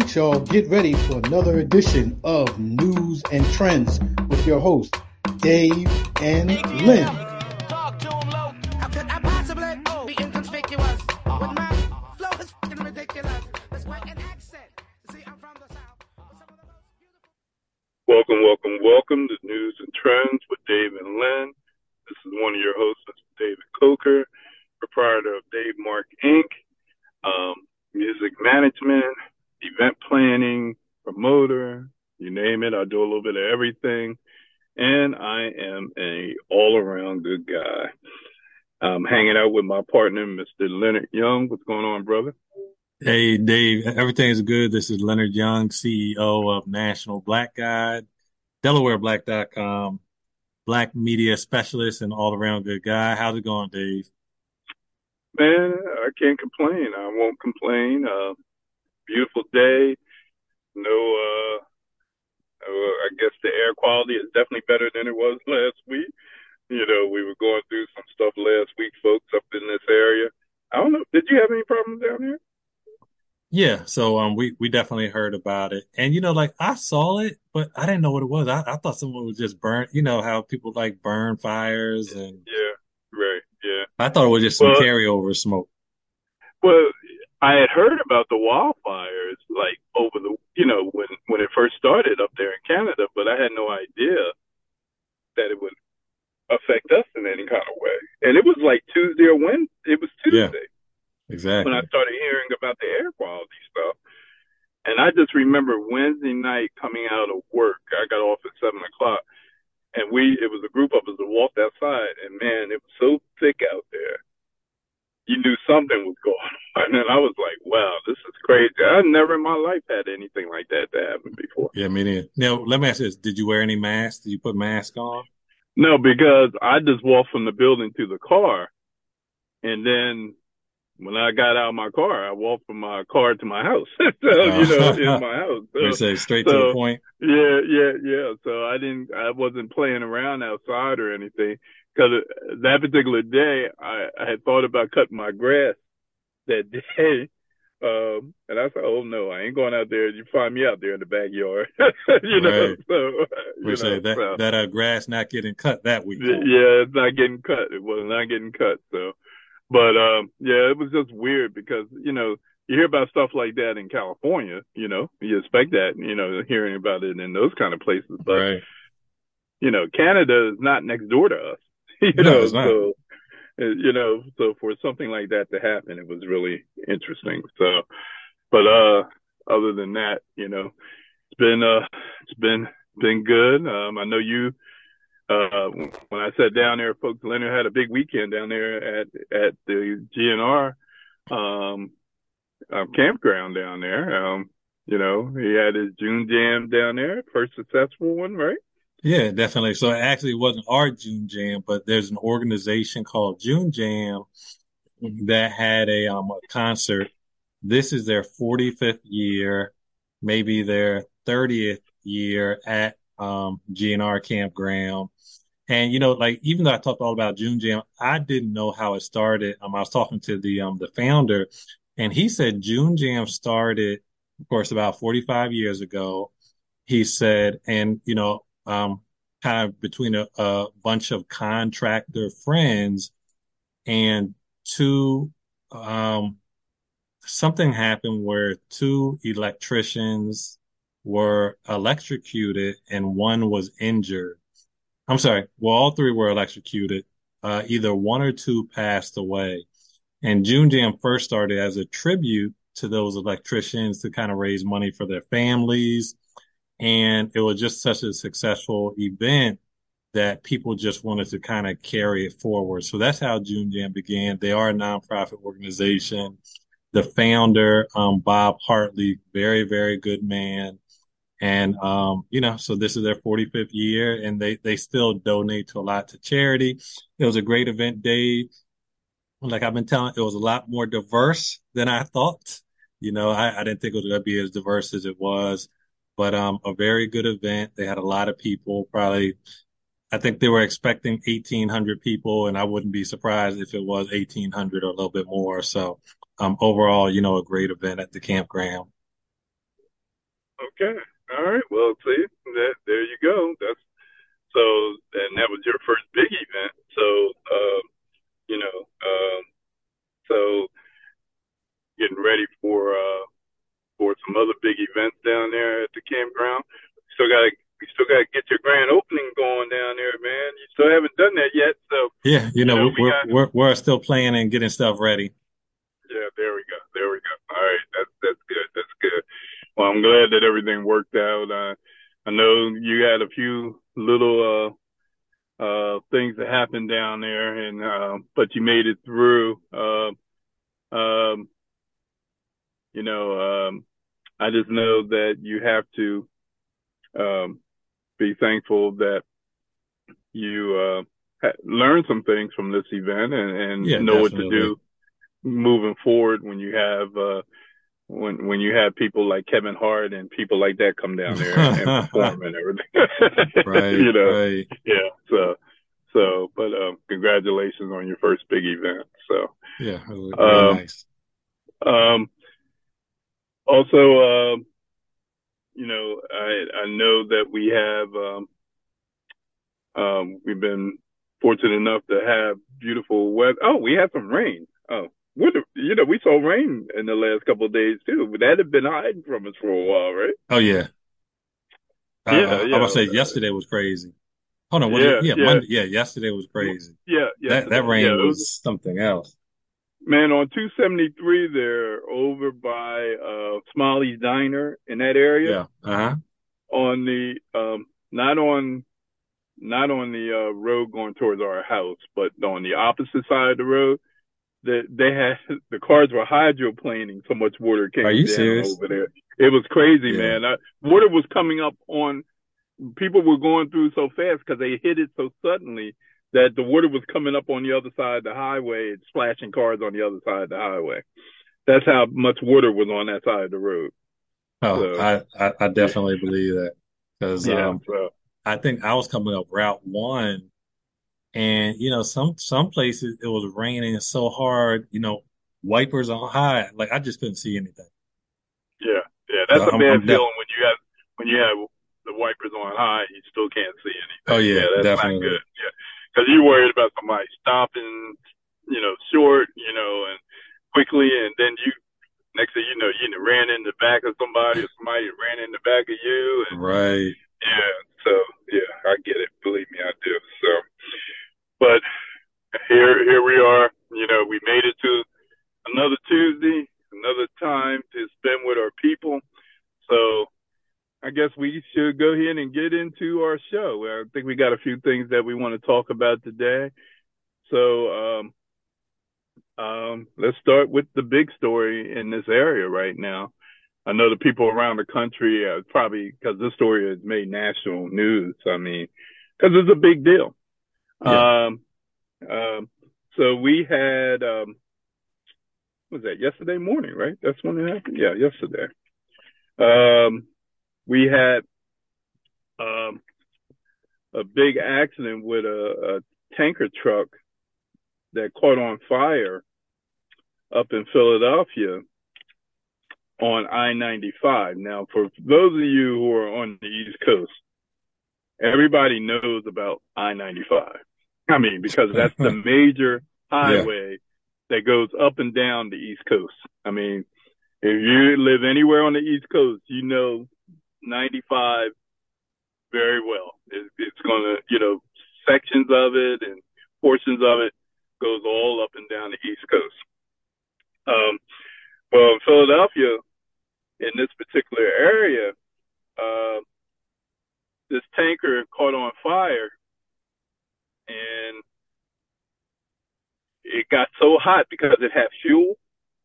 right, y'all, get ready for another edition of Newz and Trendz with your hosts, Dave and Len. My partner, Mr. Leonard Young. What's going on, brother? Hey, Dave, everything's good. This is Leonard Young, CEO of National Black Guide, DelawareBlack.com, Black media specialist and all around good guy. How's it going, Dave? Man, I can't complain. I won't complain. Uh, beautiful day. No, uh, uh, I guess the air quality is definitely better than it was last week. You know, we were going through some stuff last week, folks, up in this area. I don't know. Did you have any problems down here? Yeah, so um, we we definitely heard about it, and you know, like I saw it, but I didn't know what it was. I, I thought someone was just burn. You know how people like burn fires, and Yeah, right. Yeah. I thought it was just some Well- carryover smoke. Well, I had heard about the wildfires, like over the, you know, when when it first started up there in Canada, but I had no idea that it would affect us in any kind of way. And it was like Tuesday or Wednesday. It was Yeah. Tuesday Exactly. when I started hearing about the air quality stuff. And I just remember Wednesday night coming out of work. I got off at seven o'clock, and we it was a group of us that walked outside, and man, it was so thick out there. You knew something was going on, and I was like, "Wow, this is crazy." I never in my life had anything like that to happen before. Yeah, me neither. Now, let me ask you this: Did you wear any masks? Did you put mask on? No, because I just walked from the building to the car, and then when I got out of my car, I walked from my car to my house. so you know, uh-huh. in my house. So, We say straight to the point. Yeah, yeah, yeah. So I didn't, I wasn't playing around outside or anything. Because that particular day, I, I had thought about cutting my grass that day. Um, and I said, oh no, I ain't going out there. You find me out there in the backyard. you know, so, We you say know, that so. that uh, grass not getting cut that week. Yeah, it's not getting cut. It was not getting cut. So, but um, yeah, it was just weird because you know you hear about stuff like that in California. You know, you expect that. You know, hearing about it in those kind of places. But Right. you know, Canada is not next door to us. You No, know, it's not. so you know, so for something like that to happen, it was really interesting. So, but uh, other than that, you know, it's been uh, it's been been good. Um, I know you. Uh, when I sat down there, folks, Leonard had a big weekend down there at at the GNR um, uh, campground down there. Um, you know, he had his June Jam down there, first successful one, right? Yeah, definitely. So it actually wasn't our June Jam, but there's an organization called June Jam that had a um a concert. This is their 45th year, maybe their 30th year at um GNR campground. And you know, like even though I talked all about June Jam, I didn't know how it started. Um, I was talking to the um the founder, and he said June Jam started, of course, about 45 years ago. He said, and you know, um, kind of between a, a bunch of contractor friends and two, um, something happened where two electricians were electrocuted and one was injured. I'm sorry. Well, all three were electrocuted. Uh, either one or two passed away. And June Jam first started as a tribute to those electricians to kind of raise money for their families. And it was just such a successful event that people just wanted to kind of carry it forward. So that's how June Jam began. They are a nonprofit organization. The founder, um, Bob Hartley, very, very good man. And, um, you know, so this is their 45th year and they, they still donate to a lot to charity. It was a great event, Dave. Like I've been telling, it was a lot more diverse than I thought. You know, I, I didn't think it was going to be as diverse as it was, but, um, a very good event. They had a lot of people, probably, I think they were expecting 1800 people and I wouldn't be surprised if it was 1800 or a little bit more. So, um, overall, you know, a great event at the campground. Okay. All right. Well, see, that there you go. That's so, and that was your first big event. So, um, you know, um, so getting ready for uh for some other big events down there at the campground. Still got to we still got to get your grand opening going down there, man. You still haven't done that yet, so Yeah, you know, you know we we're got. we're we're still planning and getting stuff ready. Yeah, there we go. There we go. All right, that's that's good. That's good. Well, I'm glad that everything worked out. Uh, I know you had a few little uh uh things that happened down there, and uh, but you made it through. Uh, um, you know, um, I just know that you have to um, be thankful that you uh, ha- learn some things from this event and, and Yeah, know what to do moving forward when you have uh, when when you have people like Kevin Hart and people like that come down there and, and perform and everything. Right, you know, right. yeah. So so, but um, congratulations on your first big event. So. Yeah, very Um, nice. Um, also, um, you know, I I know that we have um, um, we've been fortunate enough to have beautiful weather. Oh, we had some rain. Oh, you know, we saw rain in the last couple of days too, but that had been hiding from us for a while, right? Oh yeah. I, Yeah, I, I yeah, was say yesterday was crazy. Hold on, yeah, it? Yeah, yeah, Monday. Yeah, yesterday was crazy. yeah. That that rain. Was, was something else. Man, on 273 there, over by uh Smiley's Diner in that area. Yeah. Uh-huh. on the um not on not on the uh road going towards our house, but on the opposite side of the road, that they had the cars were hydroplaning. So much water came Are you down serious? over there. It was crazy, Yeah. man. I, water was coming up on. People were going through so fast because they hit it so suddenly that the water was coming up on the other side of the highway and splashing cars on the other side of the highway. That's how much water was on that side of the road. Oh, So I, I, I definitely believe that because yeah, um, so I think I was coming up Route One, and you know, some some places it was raining so hard, you know, wipers on high, like I just couldn't see anything. Yeah, yeah, So that's a I'm, bad I'm def when you have when you have the wipers on high, you still can't see oh anything. yeah, Yeah, that's not definitely. good. Because you're worried about somebody stopping, you know, short, you know, and quickly, and then you next thing you know, you ran in the back of somebody, or somebody ran in the back of you, and Right. yeah, so yeah, I get it. Believe me, I do. So, but here here we are. You know, we made it to another Tuesday, another time to spend with our people. So I guess we should go ahead and get into our show. I think we got a few things that we want to talk about today. So um, um, let's start with the big story in this area right now. I know the people around the country uh, probably because this story has made national news. I mean, because it's a big deal. Yeah. Um, um, so we had um, what was that yesterday morning, right? That's when it happened. Yeah, yesterday. Um, we had um, a big accident with a, a tanker truck that caught on fire up in Philadelphia on I-95. Now, for those of you who are on the East Coast, everybody knows about I-95. I mean, because that's the major Yeah. highway that goes up and down the East Coast. I mean, if you live anywhere on the East Coast, you know 95 very well. It, it's going to, you know, sections of it and portions of it goes all up and down the East Coast. Um, well, in Philadelphia, in this particular area, uh, this tanker caught on fire and it got so hot because it had fuel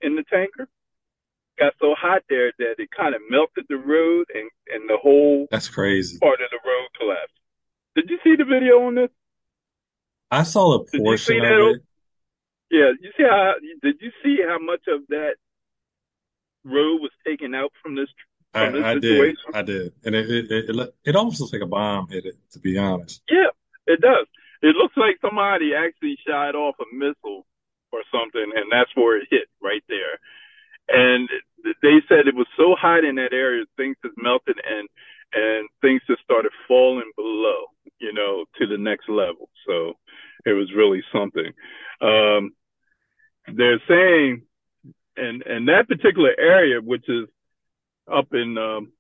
in the tanker. Got so hot there that it kind of melted the road and, and the whole That's crazy. part of the road collapsed. Did you see the video on this? I saw a portion of it. Yeah, you see how did you see how much of that road was taken out from this from this I, I did. I did. And it, it, it, it, it almost looks like a bomb hit it, to be honest. Yeah, it does. It looks like somebody actually shot off a missile or something, and that's where it hit right there. And they said it was so hot in that area, things just melted and and things just started falling below, you know, to the next level. So it was really something. Um, they're saying, and and that particular area, which is up in um,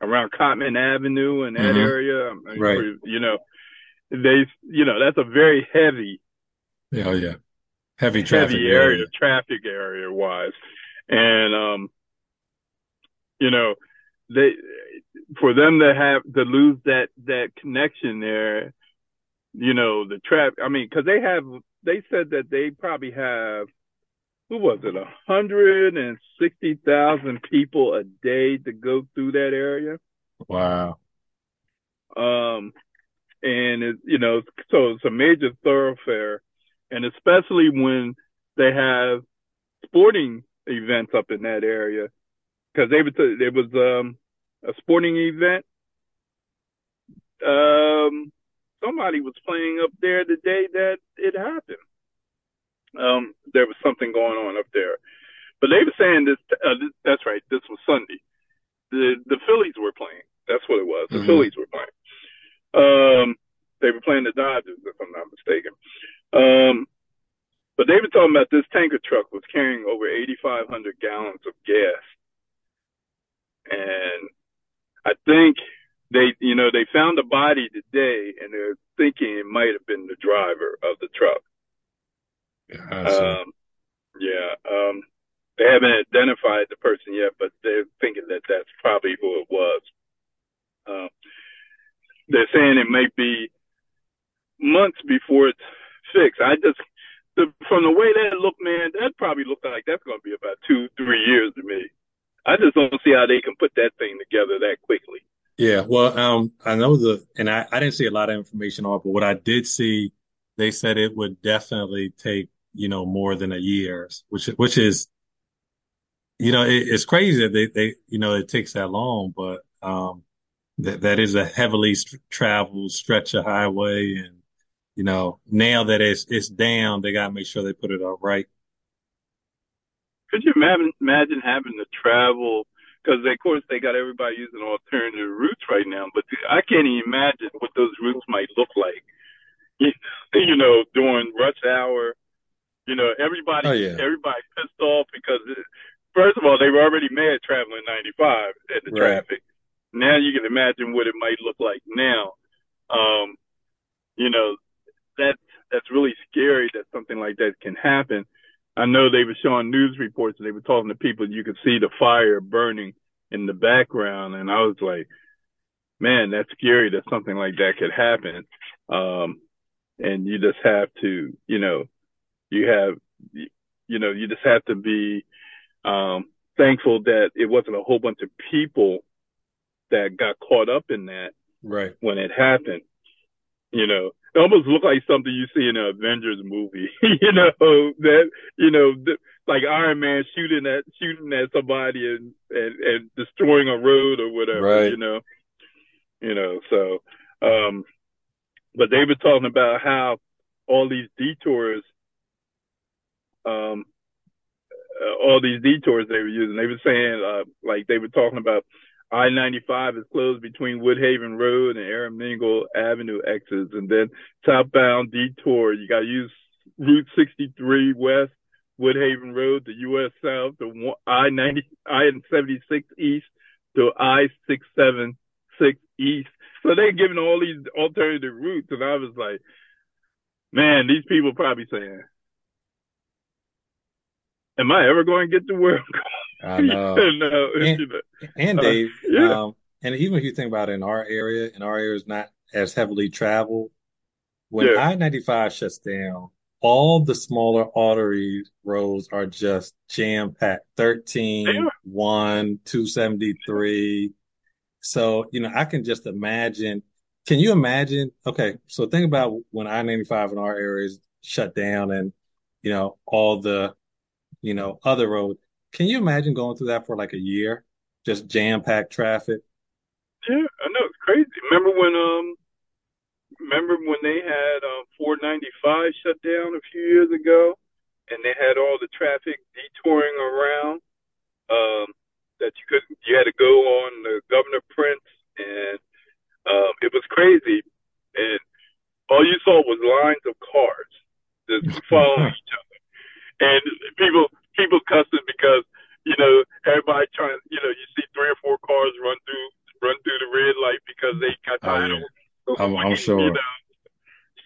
around Cottman Avenue and that Mhm. area, I mean, Right. you know, they, you know, that's a very heavy Yeah, oh, yeah. Heavy traffic heavy area, traffic area wise. And um, you know, they for them to have to lose that that connection there, you know, the trap. I mean, because they have, they said that they probably have, who was it, a hundred and sixty thousand people a day to go through that area. Wow. Um, and it, you know, so it's a major thoroughfare, and especially when they have sporting events up in that area, because they was there was um a sporting event. Um, somebody was playing up there the day that it happened. Um, there was something going on up there, but they were saying this. Uh, this that's right. This was Sunday. The the Phillies were playing. That's what it was. The Mhm. Phillies were playing. Um, they were playing the Dodgers, if I'm not mistaken. Um, but they were talking about this tanker truck was carrying over 8,500 gallons of gas, and I think they, you know, they found the body today, and they're thinking it might have been the driver of the truck. Gotcha. Um, yeah. Um, they haven't identified the person yet, but they're thinking that that's probably who it was. Um, they're saying it may be months before it's fixed. I just, the, from the way that looked, man, that probably looked like that's going to be about two, three years to me. I just don't see how they can put that thing together that quickly. Yeah, well, um, I know the, and I, I didn't see a lot of information on but what I did see, they said it would definitely take, you know, more than a year, which, which is, you know, it, it's crazy that they, they, you know, it takes that long, but, um, that, that is a heavily traveled stretch of highway. And, you know, now that it's, it's down, they got to make sure they put it up right. Could you imagine, imagine having to travel? Because of course they got everybody using alternative routes right now, but I can't even imagine what those routes might look like. You know, during rush hour, you know, everybody, Oh, yeah. everybody pissed off because it, first of all they were already mad traveling 95 at the Right. traffic. Now you can imagine what it might look like now. Um, you know, that's that's really scary that something like that can happen. I know they were showing news reports and they were talking to people. You could see the fire burning in the background, and I was like, "Man, that's scary that something like that could happen." Um, and you just have to, you know, you have, you know, you just have to be um, thankful that it wasn't a whole bunch of people that got caught up in that Right. when it happened. You know, it almost looked like something you see in an Avengers movie. you know that you know th- like Iron Man shooting at shooting at somebody and and and destroying a road or whatever. Right. You know, you know. So, um, but they were talking about how all these detours, um, uh, all these detours they were using. They were saying uh, like they were talking about I-95 is closed between Woodhaven Road and Aramingo Avenue exits, and then southbound detour. You got to use Route 63 West, Woodhaven Road to US South one- I-90, I-76 East to I-676 East. So they're giving all these alternative routes, and I was like, man, these people probably saying, "Am I ever going to get to where?" I know. no, And- you know. And Uh, Dave, yeah. um, and even if you think about it in our area, and our area is not as heavily traveled, when Yeah. I-95 shuts down, all the smaller artery roads are just jam-packed. 13, They are. 1, 273. So, you know, I can just imagine. Can you imagine? Okay, so think about when I-95 in our area is shut down and, you know, all the, you know, other roads. Can you imagine going through that for like a year? Just jam-packed traffic? Yeah, I know it's crazy. Remember when um, remember when they had um 495 shut down a few years ago, and they had all the traffic detouring around. um, that you couldn't. You had to go on the Governor Printz, and um, it was crazy. And all you saw was lines of cars just following each other, and people people cussing because you know everybody trying. You know, you see three or four cars run through run through the red light because they got Oh, tired yeah. I'm, I'm You sure. know,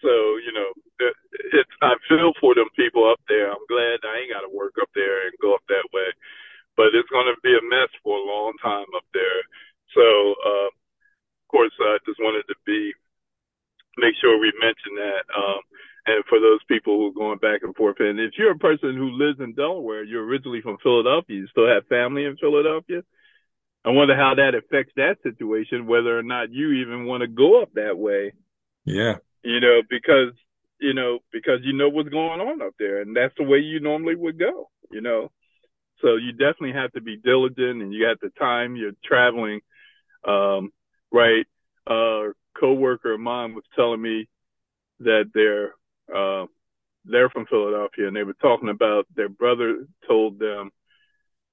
so you know, it, it's I feel for them people up there. I'm glad I ain't got to work up there and go up that way, but it's going to be a mess for a long time up there. So, uh, of course, I just wanted to be make sure we mention that. Um, and for those people who are going back and forth, and if you're a person who lives in Delaware, you're originally from Philadelphia, you still have family in Philadelphia. I wonder how that affects that situation, whether or not you even want to go up that way Yeah. you know, because you know, because you know what's going on up there, and that's the way you normally would go, you know. So you definitely have to be diligent, and you have the time you're traveling. Um, right? Uh, coworker of mine was telling me that they're uh, they're from Philadelphia, and they were talking about their brother told them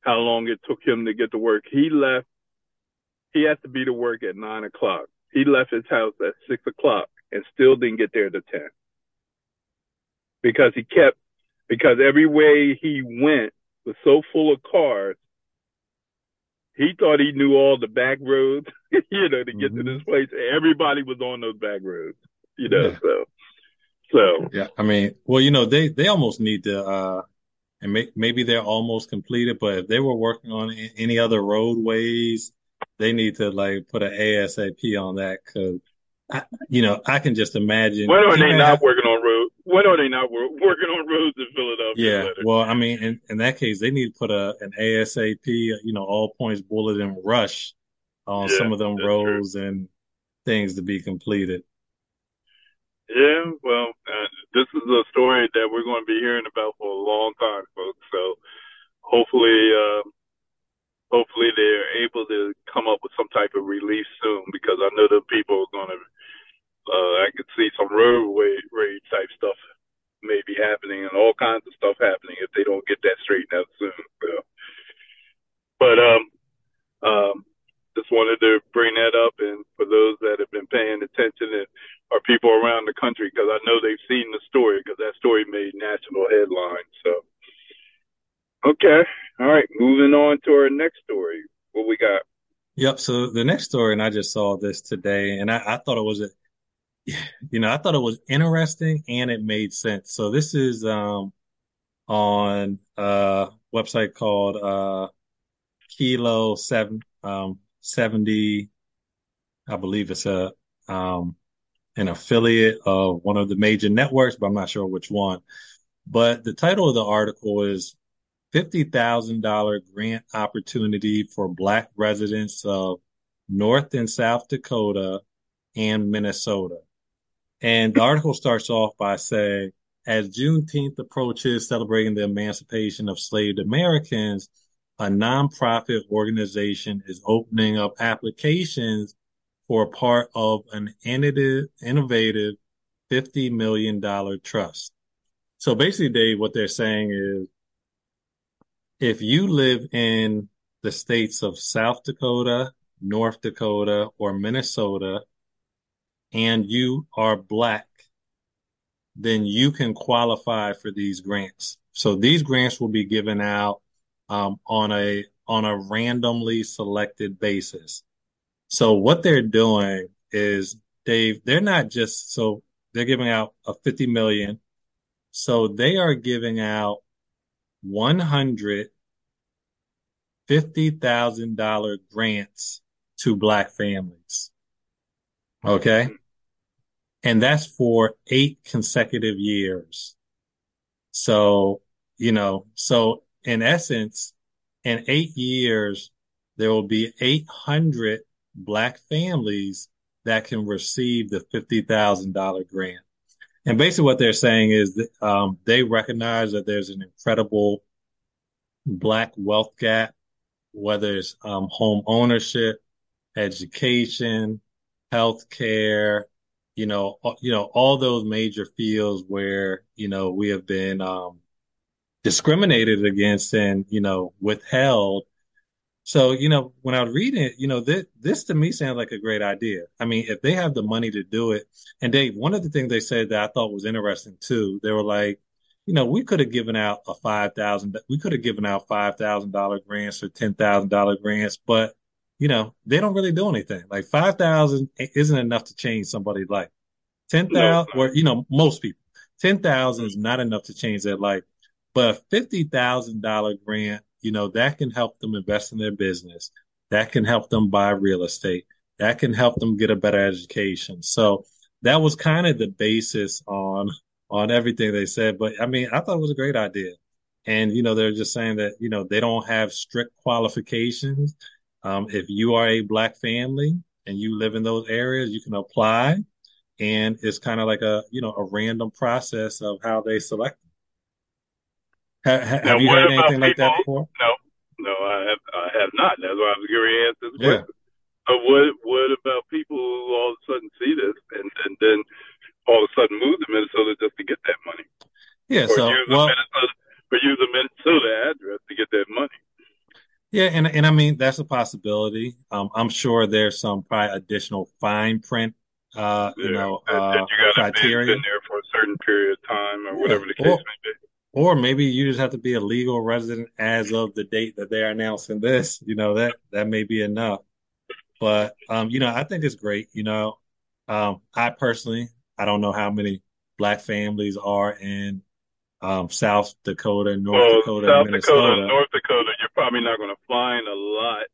how long it took him to get to work. He left. He had to be to work at nine o'clock. He left his house at six o'clock and still didn't get there to 10 because he kept because every way he went was so full of cars he thought he knew all the back roads you know to get to this place everybody was on those back roads you know Yeah. so so Yeah. I mean, well, you know, they, they almost need to, uh, and may, maybe they're almost completed, but if they were working on any other roadways, they need to like put an ASAP on that because, you know, I can just imagine. when are they not working on roads when are they not wor- working on roads in Philadelphia Yeah, well, I mean, in, in that case, they need to put a an ASAP, you know, all points bulletin rush on Yeah, some of them that's true. roads and things to be completed. Yeah, well, uh, this is a story that we're going to be hearing about for a long time, folks. So hopefully, uh, hopefully they're able to come up with some type of relief soon because I know the people are going to. Uh, I could see some roadway rage type stuff maybe happening and all kinds of stuff happening if they don't get that straightened out soon. So, but um, um, just wanted to bring that up, and for those that have been paying attention and are people around the country, because I know they've seen the story, because that story made national headlines. So, okay, all right, moving on to our next story. What we got? Yep. So the next story, and I just saw this today, and I, I thought it was a, you know, I thought it was interesting and it made sense. So this is um on a website called uh Kilo seven um seventy, I believe it's a um an affiliate of one of the major networks, but I'm not sure which one. But the title of the article is $50,000 grant opportunity for Black residents of North and South Dakota and Minnesota. And the article starts off by saying, as Juneteenth approaches celebrating the emancipation of enslaved Americans, a nonprofit organization is opening up applications for part of an innovative, innovative $50 million trust. So basically, Dave, what they're saying is if you live in the states of South Dakota, North Dakota, or Minnesota, and you are Black, then you can qualify for these grants. So these grants will be given out um, on a on a randomly selected basis. So what they're doing is, Dave, they're not just so they're giving out a 50 million. So they are giving out one hundred fifty thousand dollar grants to Black families. Okay. And that's for eight consecutive years. So, you know, so in essence, in eight years, there will be 800 Black families that can receive the $50,000 grant. And basically what they're saying is that, um, they recognize that there's an incredible Black wealth gap, whether it's, um, home ownership, education, healthcare, you know, you know, all those major fields where, you know, we have been, um, discriminated against and, you know, withheld So, you know, when I was reading it, you know, this, this to me sounds like a great idea. I mean, if they have the money to do it, and Dave, one of the things they said that I thought was interesting too, they were like, you know, we could have given out a five thousand, we could have given out five thousand dollar grants or ten thousand dollar grants, but you know, they don't really do anything. Like five thousand isn't enough to change somebody's life. Ten thousand, No, or you know, most people, ten thousand is not enough to change their life. But a fifty thousand dollar grant, you know, that can help them invest in their business. That can help them buy real estate. That can help them get a better education. So that was kind of the basis on on everything they said. But I mean, I thought it was a great idea. And you know, they're just saying that, you know, they don't have strict qualifications. Um, if you are a black family and you live in those areas, you can apply and it's kind of like a you know a random process of how they select. Ha, ha, Now, have you heard anything like people? that before? No, no, I have, I have not. That's why I was going to ask this Yeah, question. So, what, what about people who all of a sudden see this and, and then all of a sudden move to Minnesota just to get that money, yeah. or So use well, Minnesota, or use a Minnesota address to get that money? yeah, and and I mean that's a possibility. Um, I'm sure there's some probably additional fine print, uh, you know, that, that uh, you got to be criteria. been there for a certain period of time, or Yeah, whatever the case or may be. or maybe you just have to be a legal resident as of the date that they're announcing this. You know that that may be enough. But um, you know, I think it's great. You know, um, I personally, I don't know how many black families are in um, South Dakota, North Well, Dakota, South Dakota Minnesota. North Dakota, you're probably not going to find a lot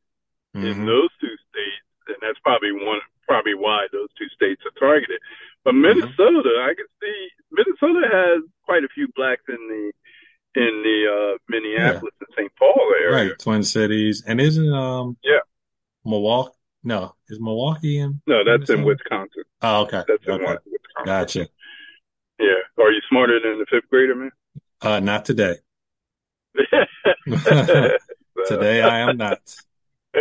in hmm those two states, and that's probably one probably why those two states are targeted. But hmm Minnesota, I can see Minnesota has quite a few blacks in the in the uh, Yeah, Minneapolis and St. Paul area. right. Twin Cities, and isn't um Yeah, Milwaukee? No, is Milwaukee in no, that's in Wisconsin. Oh, okay, That's in okay, Wisconsin. Gotcha. Yeah, are you smarter than the fifth grader, man? Uh, not today. Today I am not.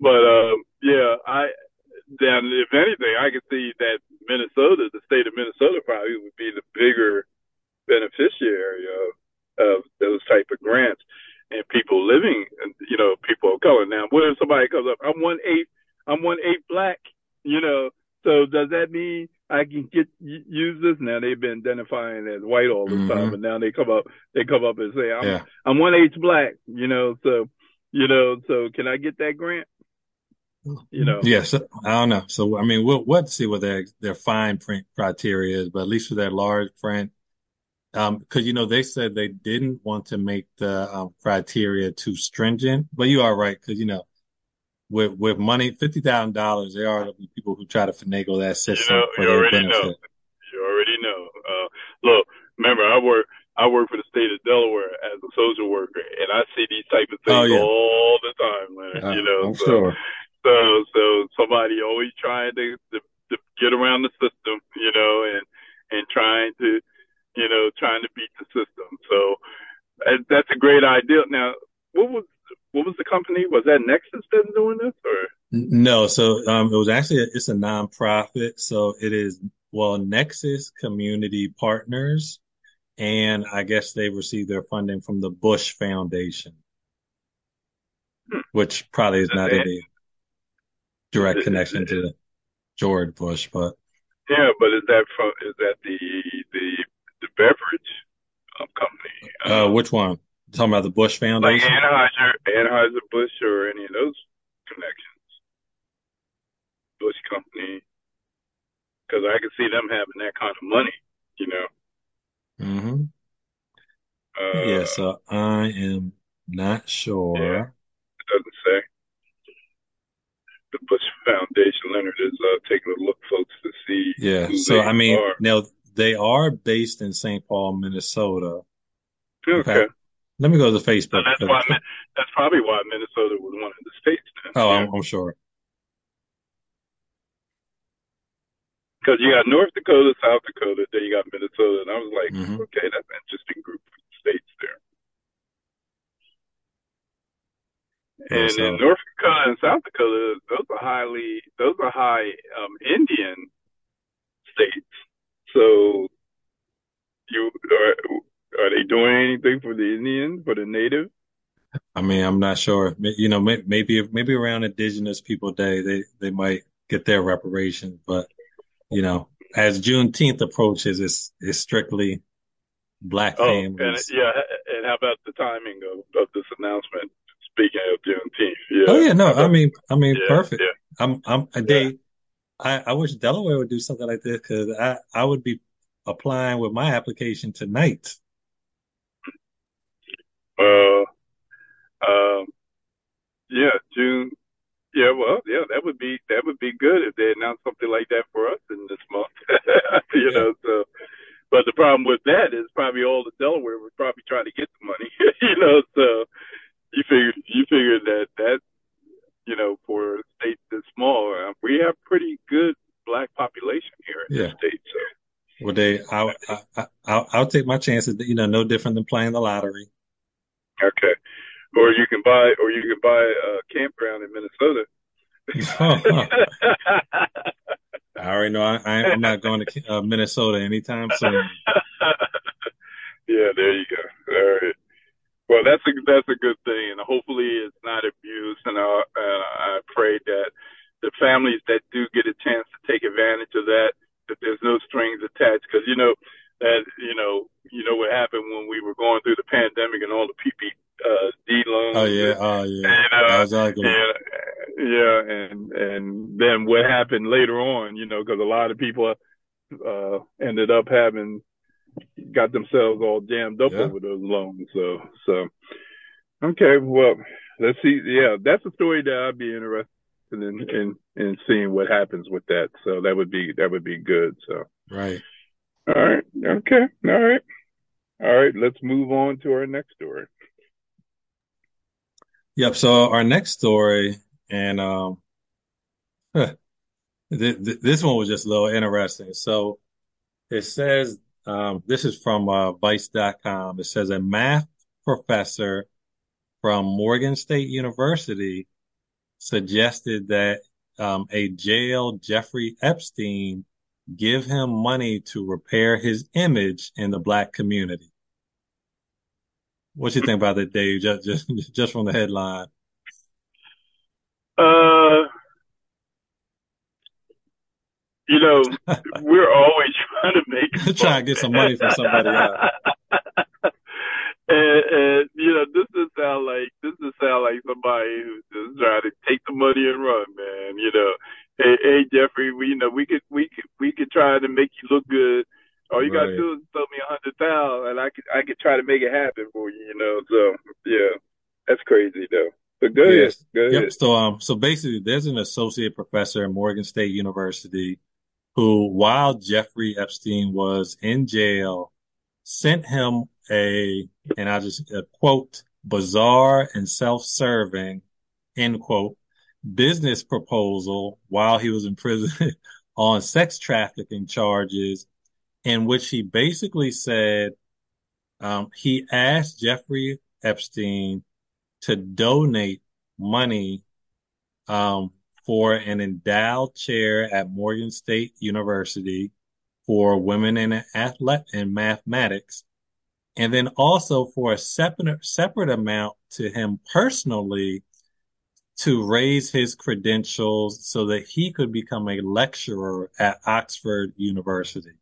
but um, yeah, I then if anything, I could see that Minnesota, the state of Minnesota, probably would be the bigger beneficiary of of those type of grants and people living, you know, people of color. Now, what if somebody comes up? I'm one eighth. I'm one eighth black. You know, so does that mean I can get use this? Now they've been identifying as white all this time, hmm but now they come up. They come up and say I'm Yeah. I'm one eighth black. You know, so you know, so can I get that grant? You know, Yes, I don't know. So I mean, we'll we'll see what their their fine print criteria is, but at least for that large print, um, because you know they said they didn't want to make the um, criteria too stringent. But you are right, because you know with with money, fifty thousand dollars, there are be people who try to finagle that you know, system for you their already know. You already know. Uh, look, remember, I work. I work for the state of Delaware as a social worker, and I see these type of Oh things yeah, all the time, man. uh, You know, I'm so sure. so so somebody always trying to, to to get around the system, you know, and and trying to you know trying to beat the system. So that's a great idea. Now, what was what was the company? Was that Nexus that's doing this, or No, so um, it was actually it's a nonprofit, so it is well Nexus Community Partners, and I guess they received their funding from the Bush Foundation, hmm, which probably is not any direct connection to George Bush, but yeah, but is that from is that the the the beverage um, company? uh, Um, which one? Talking about the Bush Foundation, like? Anheuser, Anheuser Busch, or any of those connections, Bush Company, because I could see them having that kind of money, you know. hmm Yeah, Uh, so I am not yeah, sure. it doesn't say. The Bush Foundation, Leonard is uh, taking a look, folks, to see Yeah, who so I mean, are. now they are based in St. Paul, Minnesota. In Okay, fact, let me go to the so Facebook that's why that's probably why Minnesota was one of the states oh, I'm, I'm sure. because you got North Dakota, South Dakota, then you got Minnesota, and I was like, hmm okay, that's an interesting group of states there. And in North Dakota and South Dakota, those are highly, those are high um, Indian states. So you are, they doing anything for the Indians, for the native? I mean, I'm not sure. You know, maybe maybe around Indigenous People Day, they they might get their reparations. But you know, as Juneteenth approaches, it's it's strictly black Oh, families. and yeah, and how about the timing of, of this announcement? Speaking of Juneteenth, Oh yeah, yeah, no, I mean, I mean, yeah, perfect. yeah, I'm I'm yeah. they. I I wish Delaware would do something like this because I I would be applying with my application tonight. Uh, um, yeah, June. Yeah, well, yeah, that would be that would be good if they announced something like that for us in this month. you know, so but the problem with that is probably all the Delaware would probably try to get the money. you know, so you figure you figure that that you know for a state this small, uh, we have pretty good black population here in yeah. state. So Well, they I'll I, I- I'll I'll take my chances. You know, no different than playing the lottery. Okay, or you can buy or you can buy a campground in Minnesota. I already know I, I I'm not going to uh, Minnesota anytime soon. yeah, there you go. All right. Well, that's a that's a good thing, and hopefully it's not abused. And I, uh, I pray that the families that do get a chance to take advantage of that, that there's no strings attached, because you know that you know you know what happened when we were going through the pandemic and all the PPP uh, loans. Oh yeah, And, oh yeah, and uh, exactly. yeah, yeah, and and then what happened later on, you know, because a lot of people uh ended up having got themselves all jammed up Yeah. over those loans. So so okay, well, let's see. Yeah, that's a story that I'd be interested in in in seeing what happens with that. So that would be that would be good. So Right. All right, okay, all right, all right. Let's move on to our next story. Yep. So our next story, and um, th th this one was just a little interesting. So it says, um, this is from uh, Vice.com. It says a math professor from Morgan State University suggested that um, a jail Jeffrey Epstein give him money to repair his image in the black community. What you think about that, Dave? Just just just from the headline. Uh, you know, we're always trying to make Try to get some money from somebody else. and, and you know, this does sound like this does sound like somebody who's just trying to take the money and run, man. You know, hey, hey Jeffrey, we you know we could we could we could try to make you look good. All you gotta do is throw me a hundred thousand, and I could I could try to make it happen for you. You know, so yeah, that's crazy though. But go ahead, Yes. ahead. Yep. So um so basically there's an associate professor at Morgan State University who, while Jeffrey Epstein was in jail, sent him a, and I just uh, quote, bizarre and self-serving, end quote, business proposal while he was in prison on sex trafficking charges, in which he basically said um, he asked Jeffrey Epstein to donate money um, for an endowed chair at Morgan State University for women in athlete and mathematics, and then also for a separate separate amount to him personally to raise his credentials so that he could become a lecturer at Oxford University.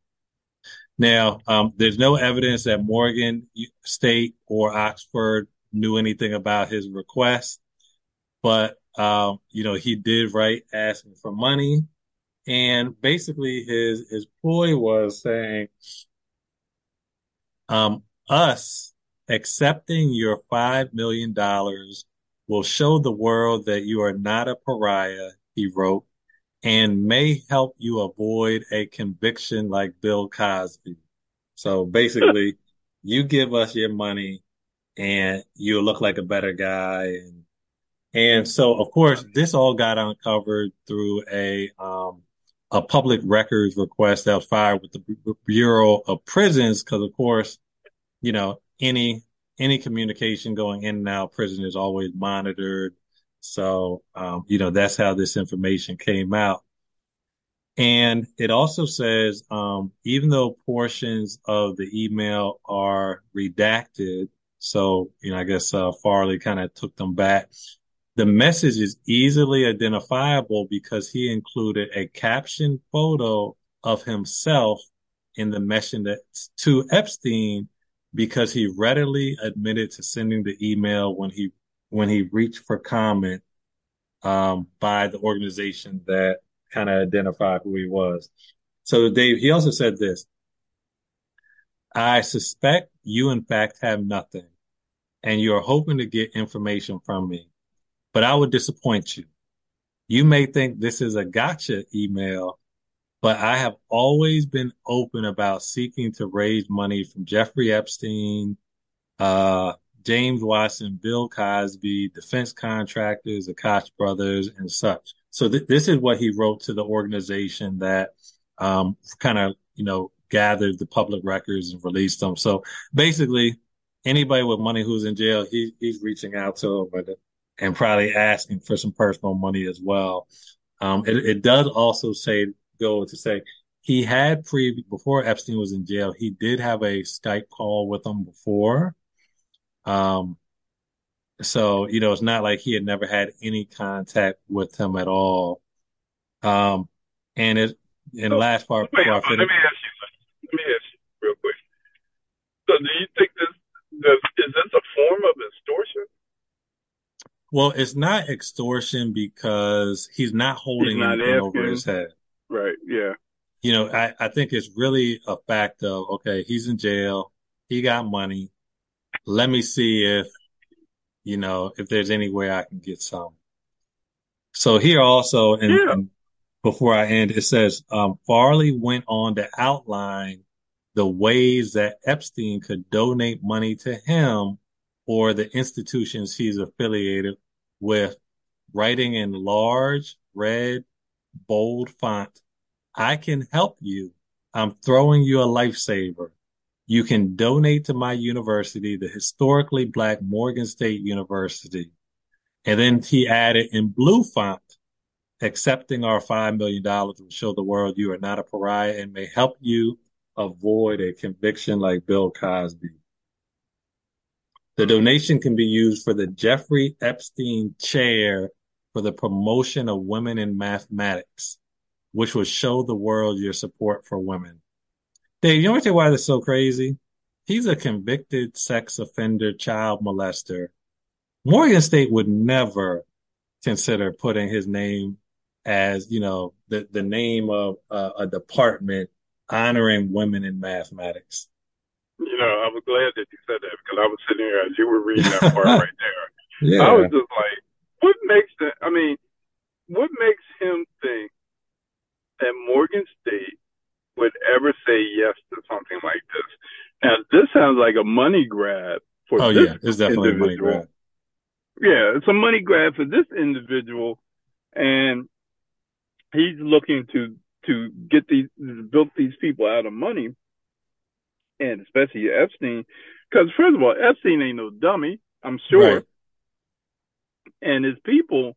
Now, um, there's no evidence that Morgan State or Oxford knew anything about his request, but um, you know, he did write asking for money, and basically his his ploy was saying, um, us accepting your five million dollars will show the world that you are not a pariah, he wrote, and may help you avoid a conviction like Bill Cosby. So basically, you give us your money and you'll look like a better guy. And, and so, of course, this all got uncovered through a, um, a public records request that was filed with the Bu- Bureau of Prisons. Cause of course, you know, any, any communication going in and out prison is always monitored. So, um, you know, that's how this information came out. And it also says, um, even though portions of the email are redacted, So, you know, I guess uh, Farley kind of took them back. The message is easily identifiable because he included a caption photo of himself in the message to Epstein because he readily admitted to sending the email when he when he reached for comment um, by the organization that kind of identified who he was. So Dave, he also said this. I suspect you in fact have nothing and you're hoping to get information from me, but I would disappoint you. You may think this is a gotcha email, but I have always been open about seeking to raise money from Jeffrey Epstein, uh, James Watson, Bill Cosby, defense contractors, the Koch brothers, and such. So th- this is what he wrote to the organization that um, kind of, you know, gathered the public records and released them. So basically, anybody with money who's in jail, he, he's reaching out to them and probably asking for some personal money as well. Um, it, it does also say, go to say, he had pre before Epstein was in jail, he did have a Skype call with him before. Um, so, you know, it's not like he had never had any contact with him at all. Um, and it, in So, last part, wait, let me ask you. Let me ask you real quick. So, do you think this, this is this a form of extortion? well, it's not extortion because he's not He's holding not anything over his head. Right. Yeah. You know, I, I think it's really a fact of, okay, he's in jail. He got money. Let me see if, you know, if there's any way I can get some. So here also, and, Yeah. and before I end, it says, um, Farley went on to outline the ways that Epstein could donate money to him or the institutions he's affiliated with, writing in large, red, bold font, I can help you. I'm throwing you a lifesaver. You can donate to my university, the historically black Morgan State University. And then he added in blue font, accepting our $5 million will show the world you are not a pariah and may help you avoid a conviction like Bill Cosby. The donation can be used for the Jeffrey Epstein Chair for the promotion of women in mathematics, which would show the world your support for women. Dave, you know why this is so crazy? He's a convicted sex offender, child molester. Morgan State would never consider putting his name as, you know, the, the name of uh, a department honoring women in mathematics. You know, I was glad that you said that because I was sitting here as you were reading that part right there. Yeah. I was just like, what makes it? I mean, what makes him think that Morgan State would ever say yes to something like this? Now, this sounds like a money grab for Oh this yeah, it's definitely a money grab. Yeah, it's a money grab for this individual, and he's looking to to get these built these people out of money, and especially Epstein, because first of all, Epstein ain't no dummy, I'm sure, Right. And his people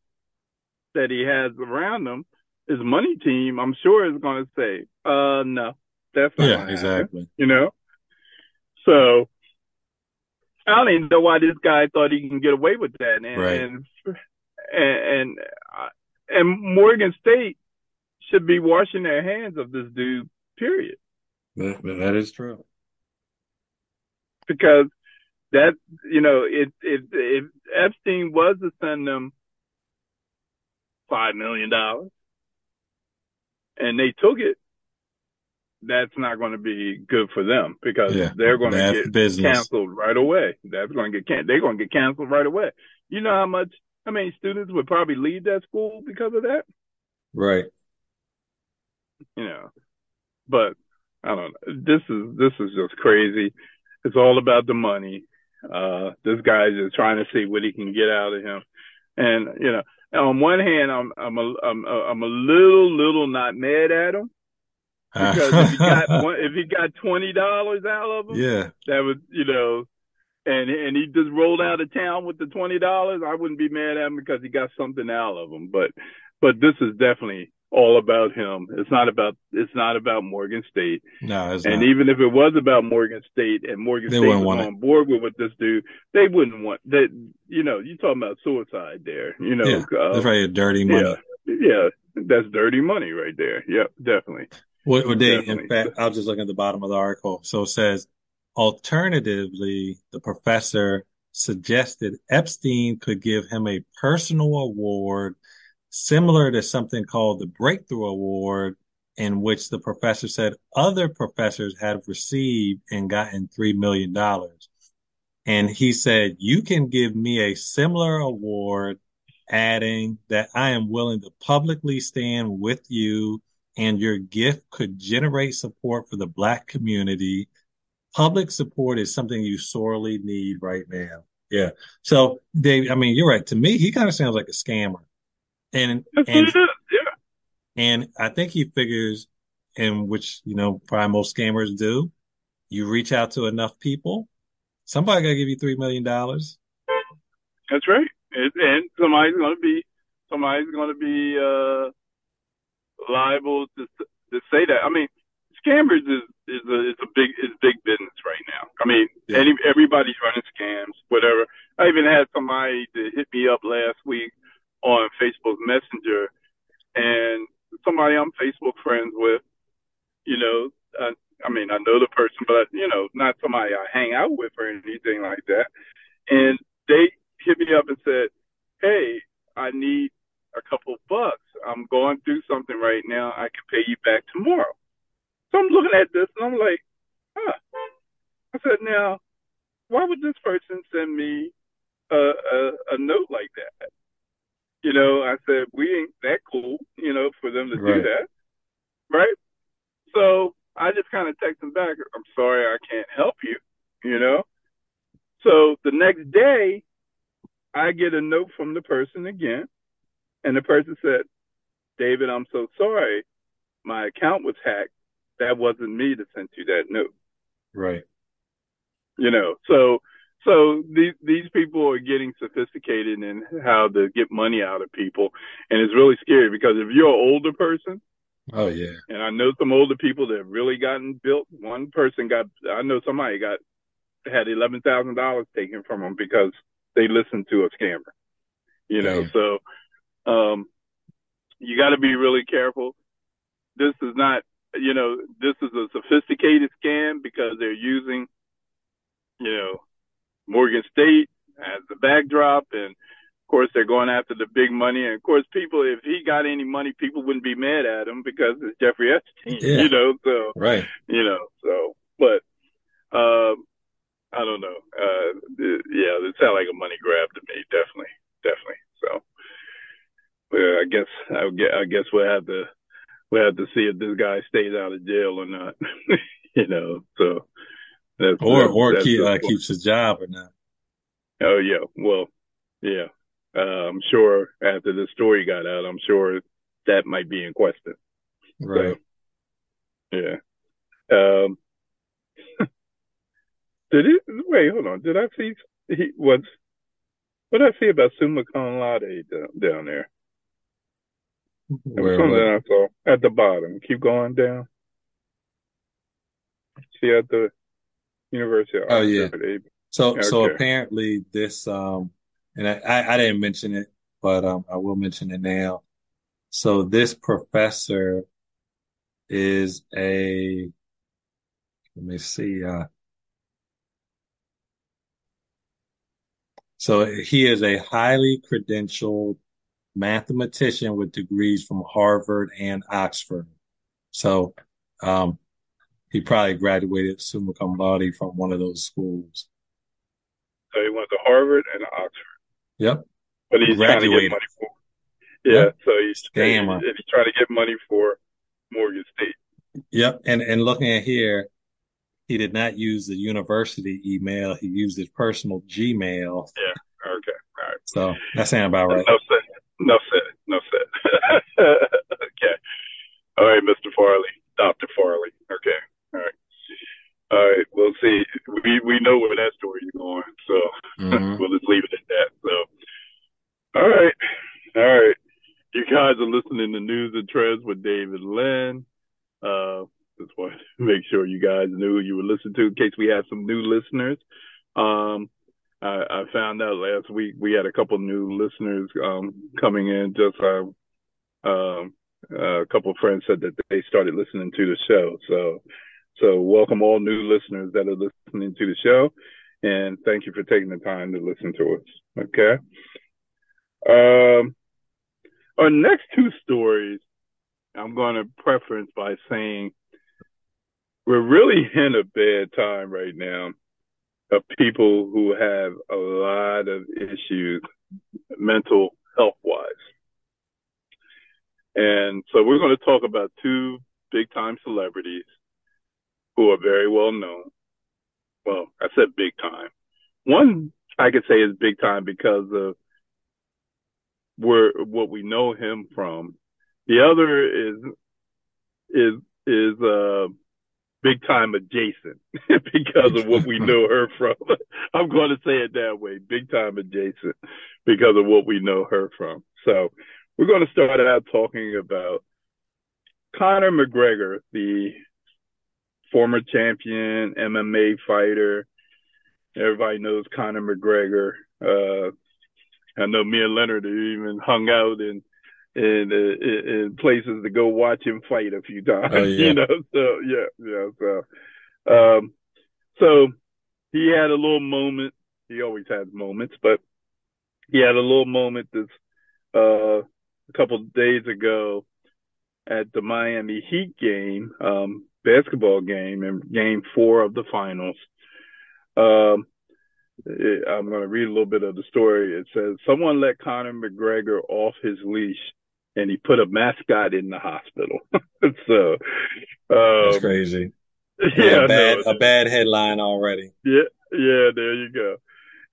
that he has around him, his money team, I'm sure is going to say, uh, no, that's not Yeah, to happen, exactly. you know. So I don't even know why this guy thought he can get away with that, and Right. and and and, uh, and Morgan State should be washing their hands of this dude. Period, That, that is true. because that you know if if if Epstein was to send them five million dollars and they took it, that's not going to be good for them because Yeah, they're going to get business. canceled right away. That's going to get can- they're going to get canceled right away. You know how much how many students would probably leave that school because of that? Right. You know. But I don't know. This is this is just crazy. It's all about the money. Uh this guy's just trying to see what he can get out of him. And you know, on one hand I'm I'm a I'm a, I'm a little little not mad at him because if he got one, if he got twenty dollars out of him, yeah, that was you know and and he just rolled out of town with the twenty dollars, I wouldn't be mad at him because he got something out of him. But but this is definitely all about him. It's not about it's not about Morgan State. No, it's And not. even if it was about Morgan State and Morgan They State was on board with what this dude, they wouldn't want that. You know, you talking about suicide there. You know, yeah, uh, that's right. Dirty money. yeah, yeah, that's dirty money right there. Yep, definitely. What, what they, in fact, I'll just look at the bottom of the article. So it says, alternatively, the professor suggested Epstein could give him a personal award similar to something called the Breakthrough Award, in which the professor said other professors had received and gotten $3 million. And he said, You can give me a similar award, adding that I am willing to publicly stand with you, and your gift could generate support for the Black community. Public support is something you sorely need right now. Yeah. So, Dave, I mean, you're right. To me, he kind of sounds like a scammer. And, and, what it is. Yeah, and I think he figures, in which, you know, probably most scammers do, you reach out to enough people, somebody to give you $3 million. that's right. And, and somebody's going to be somebody's to be uh, liable to to say that. I mean, scammers is is a is a big is big business right now. I mean, Yeah. any everybody's running scams, whatever. I even had somebody that hit me up last week on Facebook Messenger, and somebody I'm Facebook friends with. You know, uh, I mean, I know the person, but you know, not somebody I hang out with or anything like that. And they hit me up and said, "Hey, I need a couple bucks. I'm going through something right now. I can pay you back tomorrow." So I'm looking at this and I'm like, "Huh." I said, "Now, why would this person send me a a, a note like that?" You know, I said, "We ain't that cool, you know, for them to do that, right?" So I just kind of text them back, I'm sorry, I can't help you, you know? So the next day, I get a note from the person again, and the person said, David, I'm so sorry. My account was hacked. That wasn't me that sent you that note, Right. you know? So, so these, these people are getting sophisticated in how to get money out of people. And it's really scary because if you're an older person, Oh, yeah. And I know some older people that have really gotten built. One person got, I know somebody got, had $11,000 taken from them because they listened to a scammer, you know, so, um, you got to be really careful. This is not, you know, this is a sophisticated scam because they're using, you know, Morgan State as the backdrop and, of course, they're going after the big money. And of course, people, if he got any money, people wouldn't be mad at him because it's Jeffrey Epstein, Yeah. you know, so, Right. you know, so, but, um, I don't know. Uh, it- yeah, it sounded like a money grab to me. Definitely. Definitely. So, well, I guess, I guess, I guess we'll have to, we'll have to see if this guy stays out of jail or not, you know, so. That's, Or, that's- or that's keep, uh, keeps his job or not. Oh yeah, well, yeah. Uh, I'm sure after the story got out, I'm sure that might be in question. Right. Yeah. Um, did it? Wait, hold on. Did I see he was? What did I see about Summa Cum Laude down, down there? There Where, something where- I saw at the bottom. Keep going down. See at the University of Oh, yeah. Oxford. So, so apparently this, um, and I, I, I didn't mention it, but, um, I will mention it now. So this professor is a, let me see, uh, so he is a highly credentialed mathematician with degrees from Harvard and Oxford. So, um, he probably graduated summa cum laude from one of those schools. So he went to Harvard and Oxford. Yep. but he's trying to get Graduated. money for. Yeah, Yep. so he's Scammer. and he's trying to get money for Morgan State. Yep. And and looking at here, he did not use the university email. He used his personal Gmail. Yeah. Okay, all right. So that sounds about right. No said. No said. No said. okay. All right, Mr. Farley, Doctor Farley. Okay. All right. We'll see. We we know where that story is going, so Mhm. we'll just leave it at that. So, all right, all right. You guys are listening to Newz and Trendz with Dave and Len. Uh, just wanted to make sure you guys knew you were listening to in case we have some new listeners. Um, I, I found out last week we had a couple new listeners um, coming in. Just uh, um, a couple of friends said that they started listening to the show. So, so welcome all new listeners that are listening to the show, and thank you for taking the time to listen to us. Okay. Um, our next two stories, I'm going to preference by saying we're really in a bad time right now of people who have a lot of issues mental health wise. And so we're going to talk about two big time celebrities who are very well known. Well, I said big time. One I could say is big time because of where what we know him from. The other is is is uh big time adjacent because of what we know her from. I'm going to say it that way, big time adjacent because of what we know her from. So we're going to start out talking about Conor McGregor, the former champion MMA fighter. Everybody knows Conor McGregor. Uh, I know me and Leonard even hung out in in uh, in places to go watch him fight a few times. Oh, yeah. You know, so yeah, yeah. So, um, so he had a little moment. He always has moments, but he had a little moment this uh, a couple of days ago at the Miami Heat game, um, basketball game, in Game Four of the finals. Um, I'm going to read a little bit of the story. It says someone let Conor McGregor off his leash, and he put a mascot in the hospital. so, That's um, crazy. yeah, a bad, no, a bad headline already. yeah, yeah. There you go.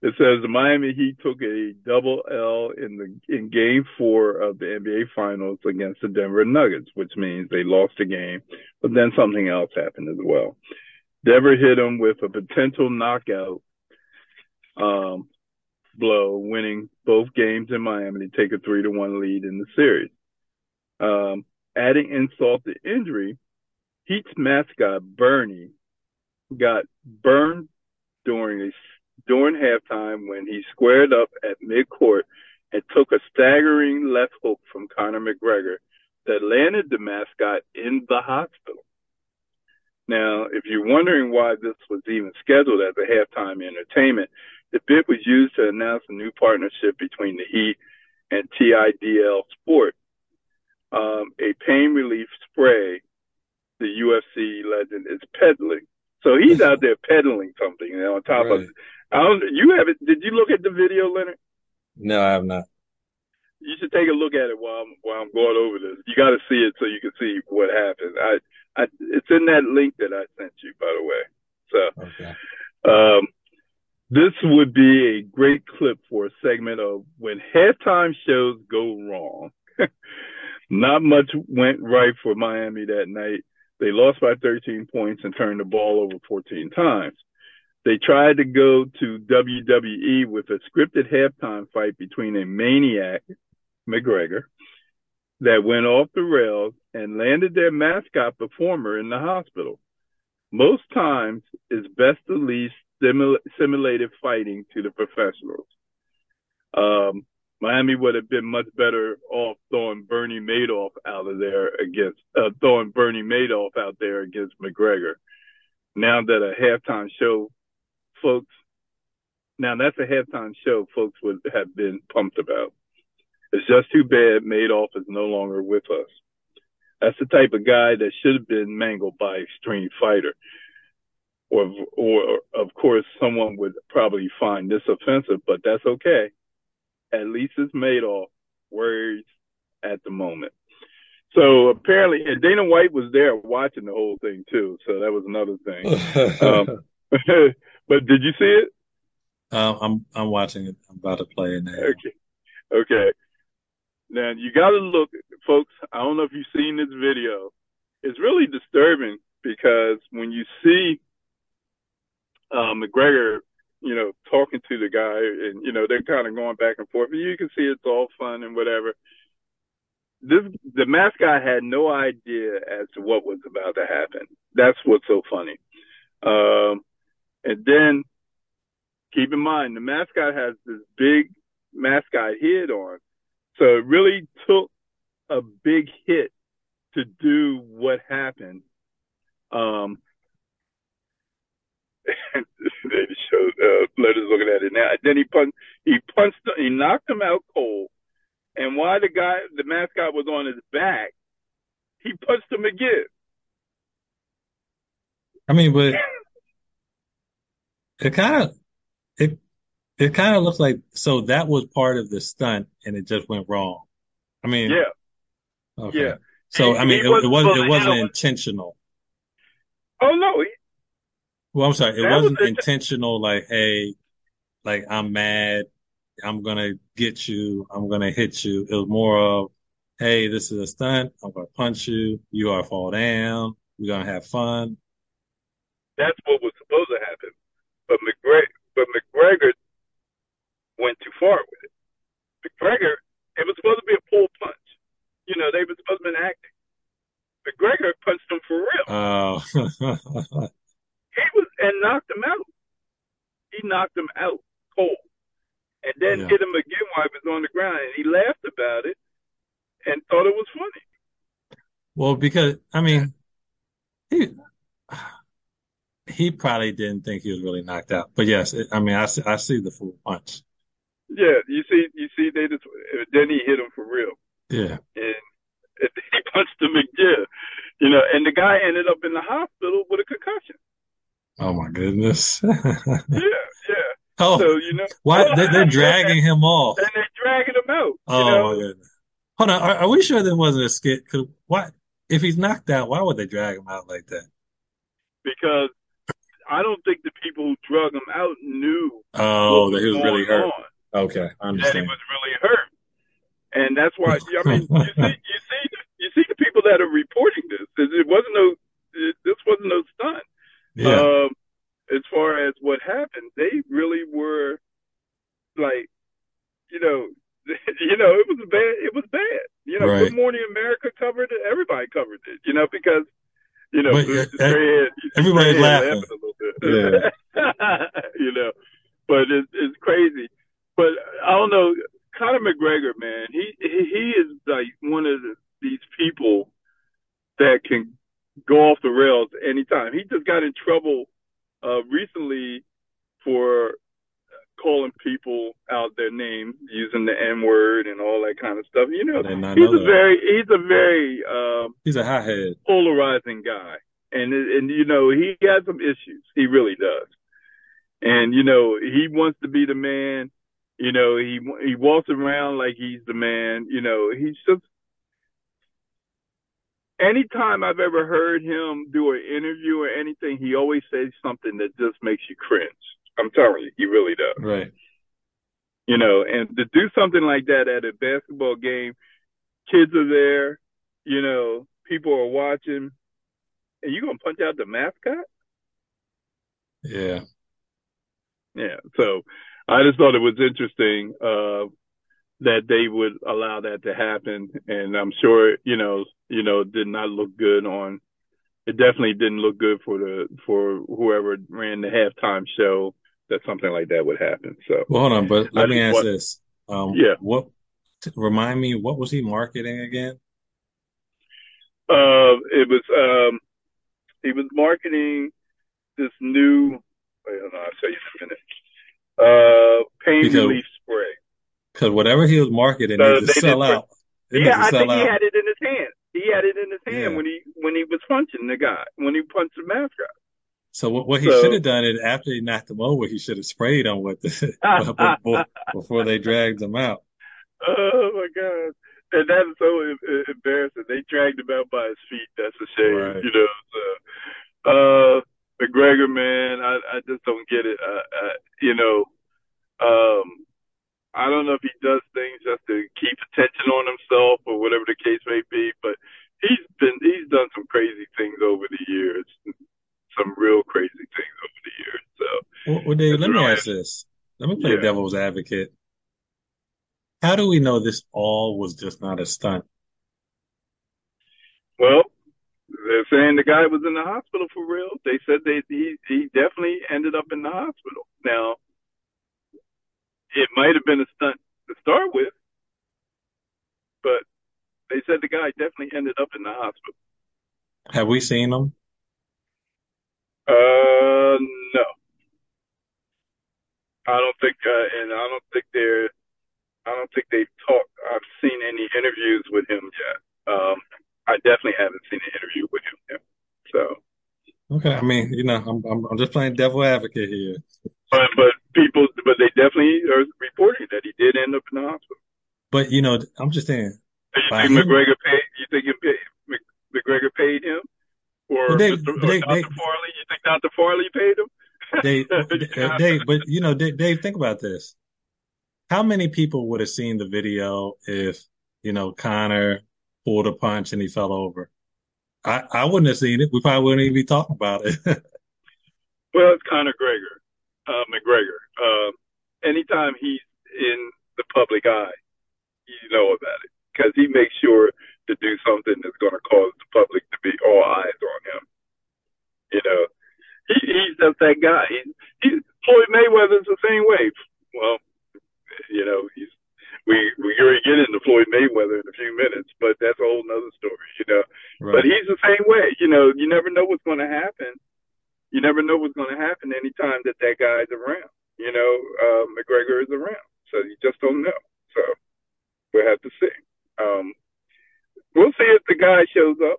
It says the Miami Heat took a double L in the in Game Four of the NBA Finals against the Denver Nuggets, which means they lost the game. But then something else happened as well. Denver hit them with a potential knockout um, blow, winning both games in Miami to take a three to one lead in the series. Um, adding insult to injury, Heat's mascot Bernie got burned during a during halftime when he squared up at midcourt and took a staggering left hook from Conor McGregor that landed the mascot in the hospital. Now, if you're wondering why this was even scheduled as a halftime entertainment, the bit was used to announce a new partnership between the Heat and TIDL Sport, um, a pain relief spray the UFC legend is peddling. So he's out there peddling something know, on top of Right. I don't, you have it. Did you look at the video, Leonard? No, I have not. You should take a look at it while I'm while I'm going over this. You got to see it so you can see what happened. I, I, it's in that link that I sent you, by the way. So, Okay. um, this would be a great clip for a segment of when halftime shows go wrong. Not much went right for Miami that night. They lost by 13 points and turned the ball over 14 times. They tried to go to WWE with a scripted halftime fight between a maniac, McGregor, that went off the rails and landed their mascot performer in the hospital. Most times, it's best to leave simula- simulated fighting to the professionals. Um, Miami would have been much better off throwing Bernie Madoff out of there against uh, throwing Bernie Madoff out there against McGregor. Now that a halftime show, folks, now that's a halftime show folks would have been pumped about. It's just too bad Madoff is no longer with us. That's the type of guy that should have been mangled by Extreme Fighter. Or, or of course, someone would probably find this offensive, but that's okay. At least it's Madoff he's at the moment. So apparently, and Dana White was there watching the whole thing too. So that was another thing. Um, but did you see it? Um, I'm I'm watching it. I'm about to play it now. Okay. Okay. Now you got to look, folks. I don't know if you've seen this video. It's really disturbing because when you see uh, McGregor, you know, talking to the guy, and you know they're kind of going back and forth, and you can see it's all fun and whatever. this the mascot had no idea as to what was about to happen. That's what's so funny. Um, and then keep in mind the mascot has this big mascot head on, so it really took a big hit to do what happened. Um, they showed uh, Letters looking at it now. Then he punched, he punched, he knocked him out cold. And while the guy, the mascot was on his back, he punched him again. I mean, but it kind of it it kind of looks like so that was part of the stunt and it just went wrong. I mean, Yeah, okay. yeah. So I mean, it, wasn't it wasn't it wasn't intentional. Oh no, he, Well, I'm sorry, it was wasn't int- intentional. Like, hey, like I'm mad, I'm gonna get you, I'm gonna hit you. It was more of, hey, this is a stunt. I'm gonna punch you. You are fall down. We're gonna have fun. that's what was supposed to happen. But McGregor, but McGregor went too far with it. McGregor, it was supposed to be a pull punch. You know, they were supposed to be acting. McGregor punched him for real. Oh, He was and knocked him out. He knocked him out cold, and then Yeah. hit him again while he was on the ground. And he laughed about it and thought it was funny. well, because I mean, he he probably didn't think he was really knocked out. But yes, it, I mean, I see, I see the full punch. Yeah, you see, you see, they just then he hit him for real, Yeah. and, he punched him again. You know, and the guy ended up in the hospital with a concussion. Oh my goodness. Yeah, yeah. Oh, So you know, why they, they're dragging him off? and they're dragging him out. Oh you know, my goodness. Hold on. Are, are we sure there wasn't a skit? Cause why, if he's knocked out, why would they drag him out like that? because I don't think the people who drug him out knew Oh, that he was really hurt. on, Okay, I that he understand. was really hurt, and that's why. I mean, you see, you see, you see the people that are reporting this. It it wasn't no, it, this wasn't no stunt. Yeah, Um, as far as what happened, they really were like, you know, you know, it was bad. It was bad. You know, Right. Good Morning America covered it. Everybody covered it. You know, because you know, head- everybody's laughing. a little bit. you know, but it's it's crazy. But I don't know. Conor McGregor, man, he he, he is like one of the, these people that can go off the rails anytime. He just got in trouble uh, recently for calling people out their names, using the N word and all that kind of stuff. You know, I did not he's know a very he's a very um, He's a hothead. polarizing guy, and and you know he has some issues. He really does, and you know he wants to be the man. You know he he walks around like he's the man. You know he's just. Anytime I've ever heard him do an interview or anything, he always says something that just makes you cringe. I'm telling you, he really does Right. you know, and to do something like that at a basketball game, kids are there, you know, people are watching, and you gonna punch out the mascot? Yeah. Yeah. So I just thought it was interesting uh, that they would allow that to happen, and I'm sure you know, you know, did not look good on. It definitely didn't look good for the for whoever ran the halftime show that something like that would happen. So Well, hold on, but let me ask want- this. Um, Yeah. what, remind me, what was he marketing again? Uh, it was um, he was marketing this new. Wait, hold on, I'll tell you in a minute. Uh, pain Because- relief spray. Because whatever he was marketing Uh, needs to sell out. It Yeah, I think he had it in his hand. He had it in his hand Yeah. when he when he was punching the guy when he punched the mascot. So what, what he So- should have done is after he knocked him over, he should have sprayed him with the before, before they dragged him out. Oh my god! And that is so em- em- embarrassing. They dragged him out by his feet. That's a shame, Right. you know. So, uh, McGregor, man, I I just don't get it. Uh, uh, you know, um, I don't know if he does things just to keep attention on himself or whatever the case may be, but he's been he's done some crazy things over the years, some real crazy things over the years. So. Well, It's let me ask this. Let me play Yeah. devil's advocate. How do we know this all was just not a stunt? Well, they're saying the guy was in the hospital for real. They said they he he definitely ended up in the hospital. Now, it might have been a stunt to start with, but they said the guy definitely ended up in the hospital. Have we seen him? Uh, no, I don't think, uh, and I don't think they're, I don't think they've talked. I've seen any interviews with him yet. Um, I definitely haven't seen an interview with him yet. So, Okay, I mean, you know, I'm I'm, I'm just playing devil advocate here. but but people, but they definitely are reporting that he did end up in the hospital. But you know, I'm just saying, Do you think him, McGregor paid? You think he paid, McGregor paid him, or, they, Mr. or they, Dr. they, Farley? You think Dr. Farley paid him? they, Dave, but you know, Dave, Dave, think about this. How many people would have seen the video if, you know, Conor pulled a punch and he fell over? I, I wouldn't have seen it. We probably wouldn't even be talking about it. well, it's Conor Gregor, uh, McGregor. Um, anytime he's in the public eye, you know about it because he makes sure to do something that's going to cause the public to be all eyes on him. You know, he, he's just that guy. He, he, Floyd Mayweather's the same way. Well, you know, he's we we're going to get into Floyd Mayweather in a few minutes, but that's a whole nother story. You know, but he's the same way. You know, you never know what's going to happen. You never know what's going to happen anytime that that guy's around. You know, uh, McGregor is around, so you just don't know. So we'll have to see. Um, we'll see if the guy shows up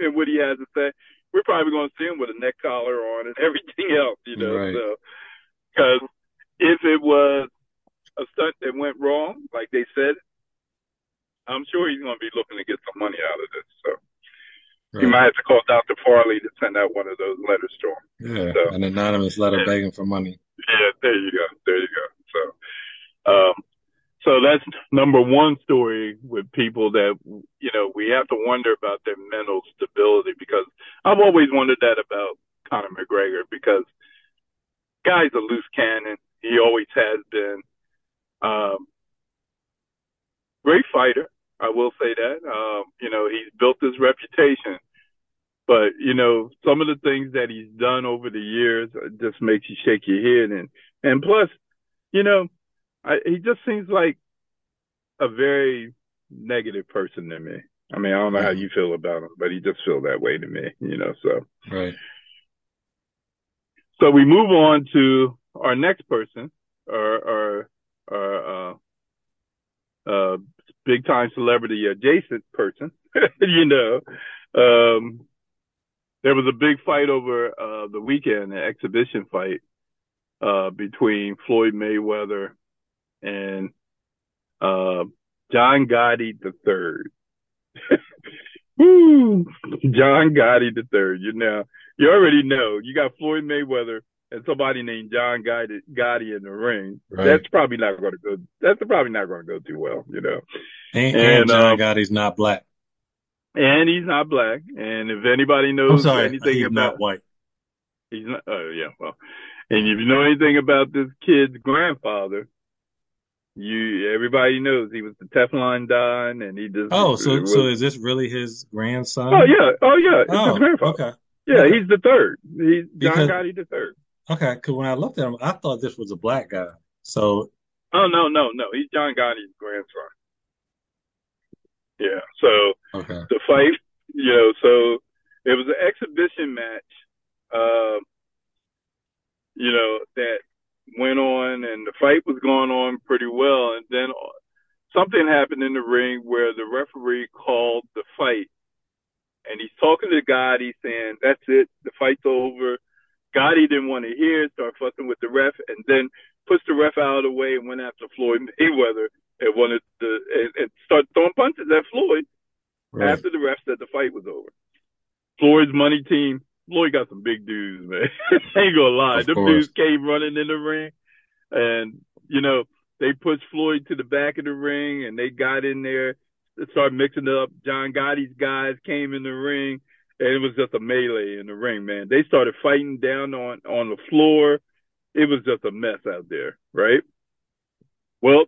and what he has to say. We're probably going to see him with a neck collar on and everything else, you know. Right. So, because if it was a stunt that went wrong, like they said, I'm sure he's going to be looking to get some money out of this. So he Right. might have to call Dr. Farley to send out one of those letters to him. Yeah. So An anonymous letter yeah, begging for money. yeah, there you go, there you go. So, um, so that's number one story with people that you know we have to wonder about their mental stability because I've always wondered that about Conor McGregor because guy's a loose cannon. He always has been. Um, great fighter, I will say that. Um, you know, he's built his reputation, but you know, some of the things that he's done over the years just makes you shake your head, and and plus, you know, I, he just seems like a very negative person to me. I mean, I don't know how you feel about him, but he just feels that way to me, you know. So, Right. so we move on to our next person, our our our uh, uh, big time celebrity adjacent person. you know, um, there was a big fight over uh, the weekend, an exhibition fight uh, between Floyd Mayweather and uh, John Gotti the third. Woo! John Gotti the third. You know, you already know. You got Floyd Mayweather and somebody named John Gotti, Gotti in the ring. Right. That's probably not going to go. That's probably not going to go too well. You know. And, And, and John um, Gotti's not black. And he's not black. And if anybody knows sorry, anything he's about, not white. he's not. Oh yeah, well, and if you know anything about this kid's grandfather, you everybody knows he was the Teflon Don, and he just Oh, so was. so is this really his grandson? oh yeah, oh yeah, it's his Oh, grandfather. okay. Yeah, Okay. he's the third. He's John Because Gotti the third. okay, because when I looked at him, I thought this was a black guy. So Oh no, no, no, he's John Gotti's grandson. Yeah, so okay, the fight, you know, so it was an exhibition match, um, you know, that went on and the fight was going on pretty well. And then something happened in the ring where the referee called the fight and he's talking to Gotti saying, that's it, the fight's over. Gotti didn't want to hear it, started fussing with the ref and then pushed the ref out of the way and went after Floyd Mayweather and wanted to, and, and started throwing punches at Floyd right, after the ref said the fight was over. Floyd's money team, Floyd got some big dudes, man. Ain't gonna lie. of Them course, dudes came running in the ring and, you know, they pushed Floyd to the back of the ring and they got in there, started mixing it up. John Gotti's guys came in the ring and it was just a melee in the ring, man. They started fighting down on, on the floor. It was just a mess out there, right? Well,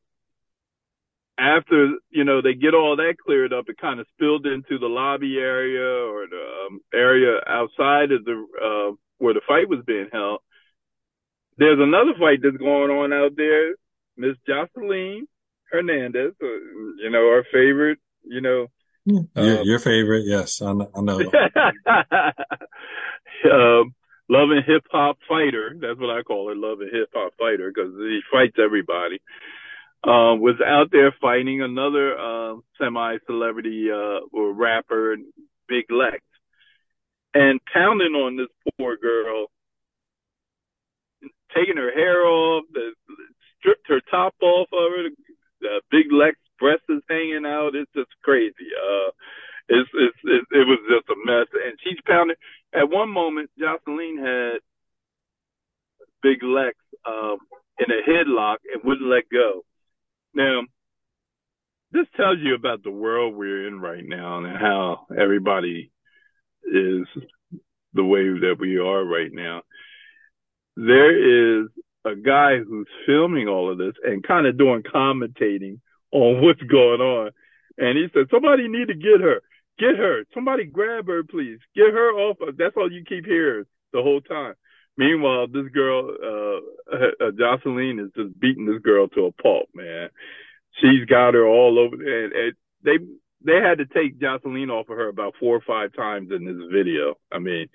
after you know they get all that cleared up, it kind of spilled into the lobby area or the um, area outside of the uh, where the fight was being held. There's another fight that's going on out there. Miss Joseline Hernandez, uh, you know our favorite, you know. Your, Um, your favorite, yes, I know. I know. um, love and hip hop fighter. That's what I call her, love and hip hop fighter, because he fights everybody. Um, was out there fighting another uh, semi celebrity uh, or rapper, Big Lex, and pounding on this poor girl, taking her hair off, the, stripped her top off of her. The Big Lex breast is hanging out. It's just crazy. Uh, it's, it's, it, it was just a mess. And she's pounding. At one moment, Joseline had Big Lex um, in a headlock and wouldn't let go. Now, this tells you about the world we're in right now and how everybody is the way that we are right now. There is a guy who's filming all of this and kind of doing commentating on what's going on. And he said, somebody need to get her. Get her. Somebody grab her, please. Get her off. Of, that's all you keep hearing the whole time. Meanwhile, this girl, uh, uh, Joseline is just beating this girl to a pulp, man. She's got her all over. And, and they, they had to take Joseline off of her about four or five times in this video. I mean,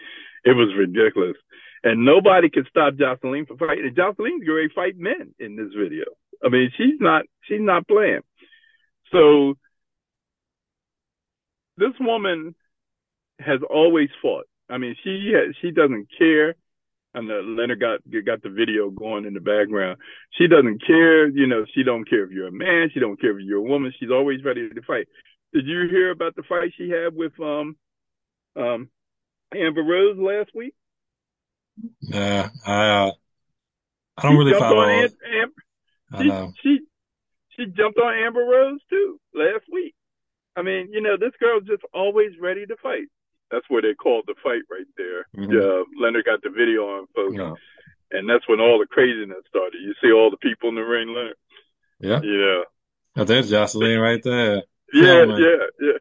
it was ridiculous. And nobody could stop Joseline from fighting. And Joseline's going to fight men in this video. I mean, she's not, she's not playing. So this woman has always fought. I mean, she she doesn't care. And uh, Leonard got got the video going in the background. She doesn't care. You know, she don't care if you're a man. She don't care if you're a woman. She's always ready to fight. Did you hear about the fight she had with um um Amber Rose last week? Yeah, I, uh, I don't really follow. on Am- Am- I she, know. she she jumped on Amber Rose too last week. I mean, you know, this girl's just always ready to fight. That's where they called the fight right there. Mhm. Uh, Leonard got the video on, folks, Yeah. and that's when all the craziness started. You see all the people in the ring, Leonard. Yeah. Yeah, Oh, there's Joseline right there. yeah, yeah, yeah,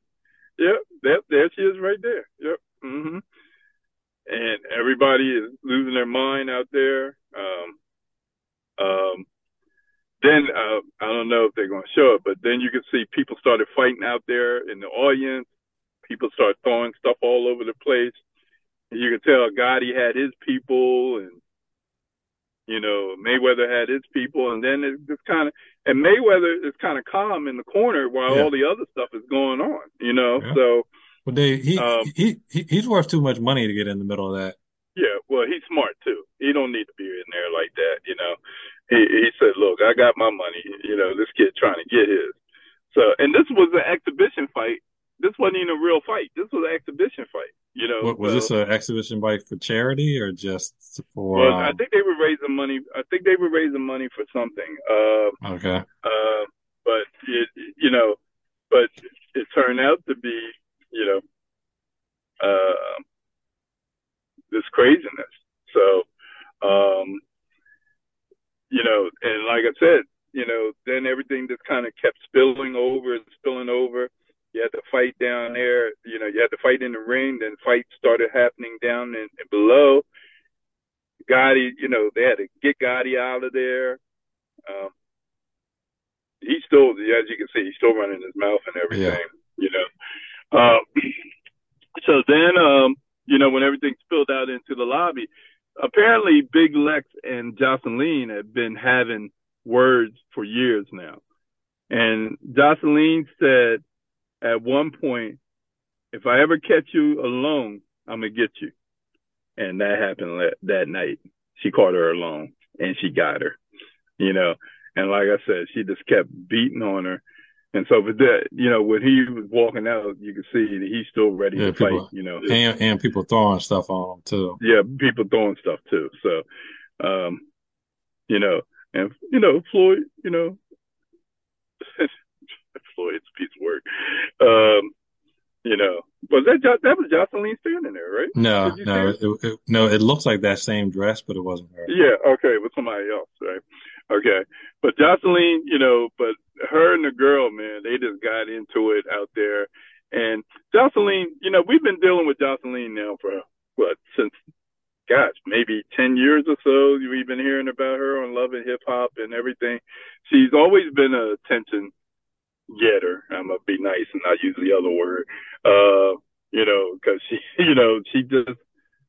yeah. There, there she is, right there. Yep. Mm-hmm. And everybody is losing their mind out there. Um, um, then uh, I don't know if they're going to show it, but then you can see people started fighting out there in the audience. People start throwing stuff all over the place. And you can tell Gotti had his people, and you know Mayweather had his people, and then it's just kind of and Mayweather is kind of calm in the corner while Yeah. all the other stuff is going on. You know, Yeah. so But they, he, Um, he, he, he's worth too much money to get in the middle of that. Yeah, well, he's smart too. He don't need to be in there like that, you know. He he said, "Look, I got my money. You know, this kid trying to get his." So, and this was an exhibition fight. This wasn't even a real fight. This was an exhibition fight. You know, What, was so- this an exhibition fight for charity or just for? Well, I um, think they were raising money. I think they were raising money for something. Uh, okay. uh, but it, you know, but it turned out to be, you know, uh, this craziness. So, um, you know, and like I said, you know, then everything just kind of kept spilling over and spilling over. You had to fight down there, you know, you had to fight in the ring, then fights started happening down in below. Gotti, you know, they had to get Gotti out of there. Um, he's still, as you can see, he's still running his mouth and everything, you know. Um, so then, um, you know, when everything spilled out into the lobby, apparently Big Lex and Joseline had been having words for years now. And Joseline said at one point, if I ever catch you alone, I'm to get you. And that happened la- that night. She caught her alone and she got her, you know. And like I said, she just kept beating on her. And so, but that, you know, when he was walking out, you could see that he's still ready Yeah, to people- fight, you know. And, and people throwing stuff on him too. Yeah, people throwing stuff too. So, um, you know, and you know, Floyd, you know, Floyd's a piece of work. Um, you know, was that jo- that was Joseline standing there, right? No, no, it, it, no, it looks like that same dress, but it wasn't her. Yeah, okay, with somebody else, right? Okay, but Joseline, you know, but her and the girl, man, they just got into it out there. And Joseline, you know, we've been dealing with Joseline now for what since gosh, maybe 10 years or so. We've been hearing about her on Love and Hip Hop and everything. She's always been a attention getter. I'm to be nice and not use the other word. Uh, you know, because she, you know, she just,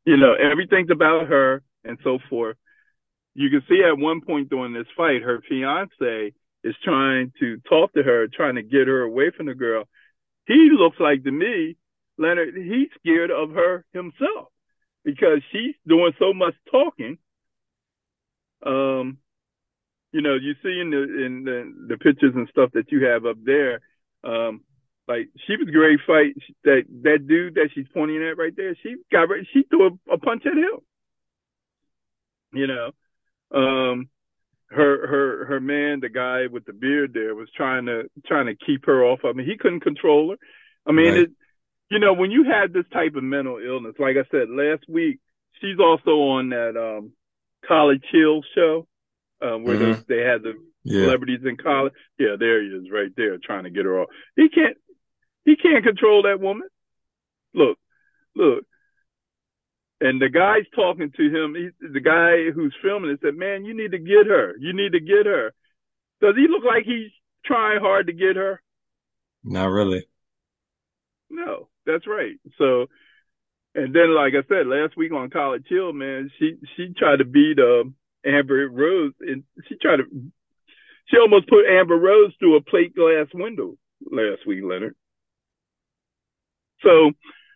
you know, everything's about her and so forth. You can see at one point during this fight, her fiance is trying to talk to her, trying to get her away from the girl. He looks like to me, Leonard, he's scared of her himself because she's doing so much talking. Um, you know, you see in the in the, the pictures and stuff that you have up there, um, like she was great fight. That that dude that she's pointing at right there, she got she threw a, a punch at him. You know, um, her her her man, the guy with the beard there, was trying to trying to keep her off. I mean, he couldn't control her. I mean, right. it, you know, when you have this type of mental illness, like I said last week, she's also on that um College Hill show, um, where mm-hmm. they, they had the yeah. celebrities in college. Yeah, there he is, right there, trying to get her off. He can't, he can't control that woman. Look, look. And the guy's talking to him. He, the guy who's filming it said, "Man, you need to get her. You need to get her." Does he look like he's trying hard to get her? Not really. No. That's right. So, and then like I said last week on College Hill, man, she she tried to beat uh, Amber Rose, and she tried to she almost put Amber Rose through a plate glass window last week, Leonard. So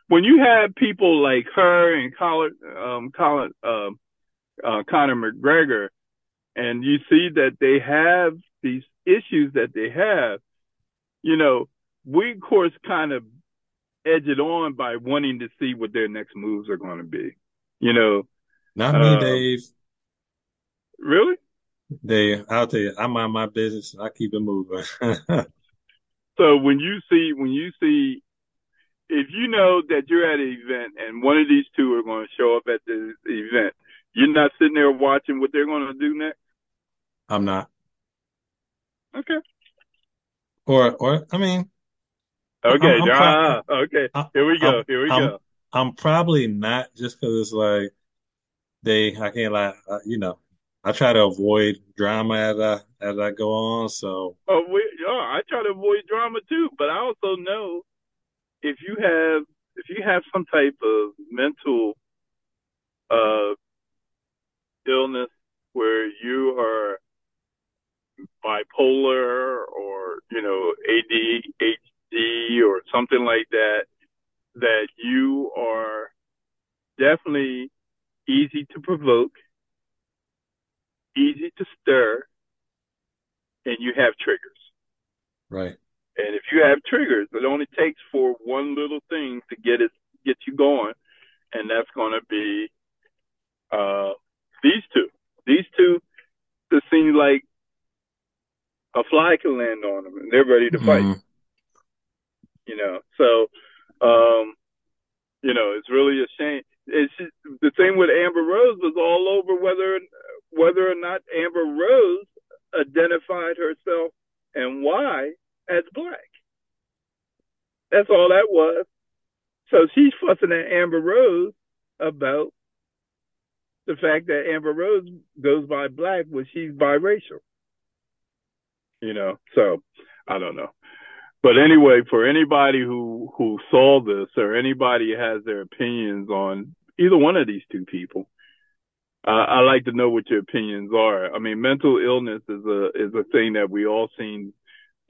when you have people like her and Colin, um, Colin, uh, uh, Conor McGregor, and you see that they have these issues that they have, you know, we of course kind of edge it on by wanting to see what their next moves are going to be. You know, not me, uh, Dave. Really? Dave, I'll tell you, I mind my business. I keep it moving. so when you see, when you see, if you know that you're at an event and one of these two are going to show up at the event, you're not sitting there watching what they're going to do next. I'm not. Okay. Or, or I mean, Okay, I'm, I'm ah, okay. Here we go. Here we I'm, go. I'm probably not just because it's like they. I can't lie. Uh, you know, I try to avoid drama as I as I go on. So. Oh, we, yeah, I try to avoid drama too, but I also know if you have if you have some type of mental uh illness where you are bipolar or you know ADHD or something like that, that you are definitely easy to provoke, easy to stir, and you have triggers. Right. And if you have triggers, it only takes for one little thing to get it get you going, and that's going to be uh, these two. These two, it seems like a fly can land on them, and they're ready to fight. Mm-hmm you know. So, um, you know, it's really a shame. It's just, the thing with Amber Rose was all over whether whether or not Amber Rose identified herself and why as black. That's all that was. So she's fussing at Amber Rose about the fact that Amber Rose goes by black when she's biracial. You know, so I don't know. But anyway, for anybody who who saw this or anybody has their opinions on either one of these two people, uh, I like to know what your opinions are. I mean, mental illness is a is a thing that we all seem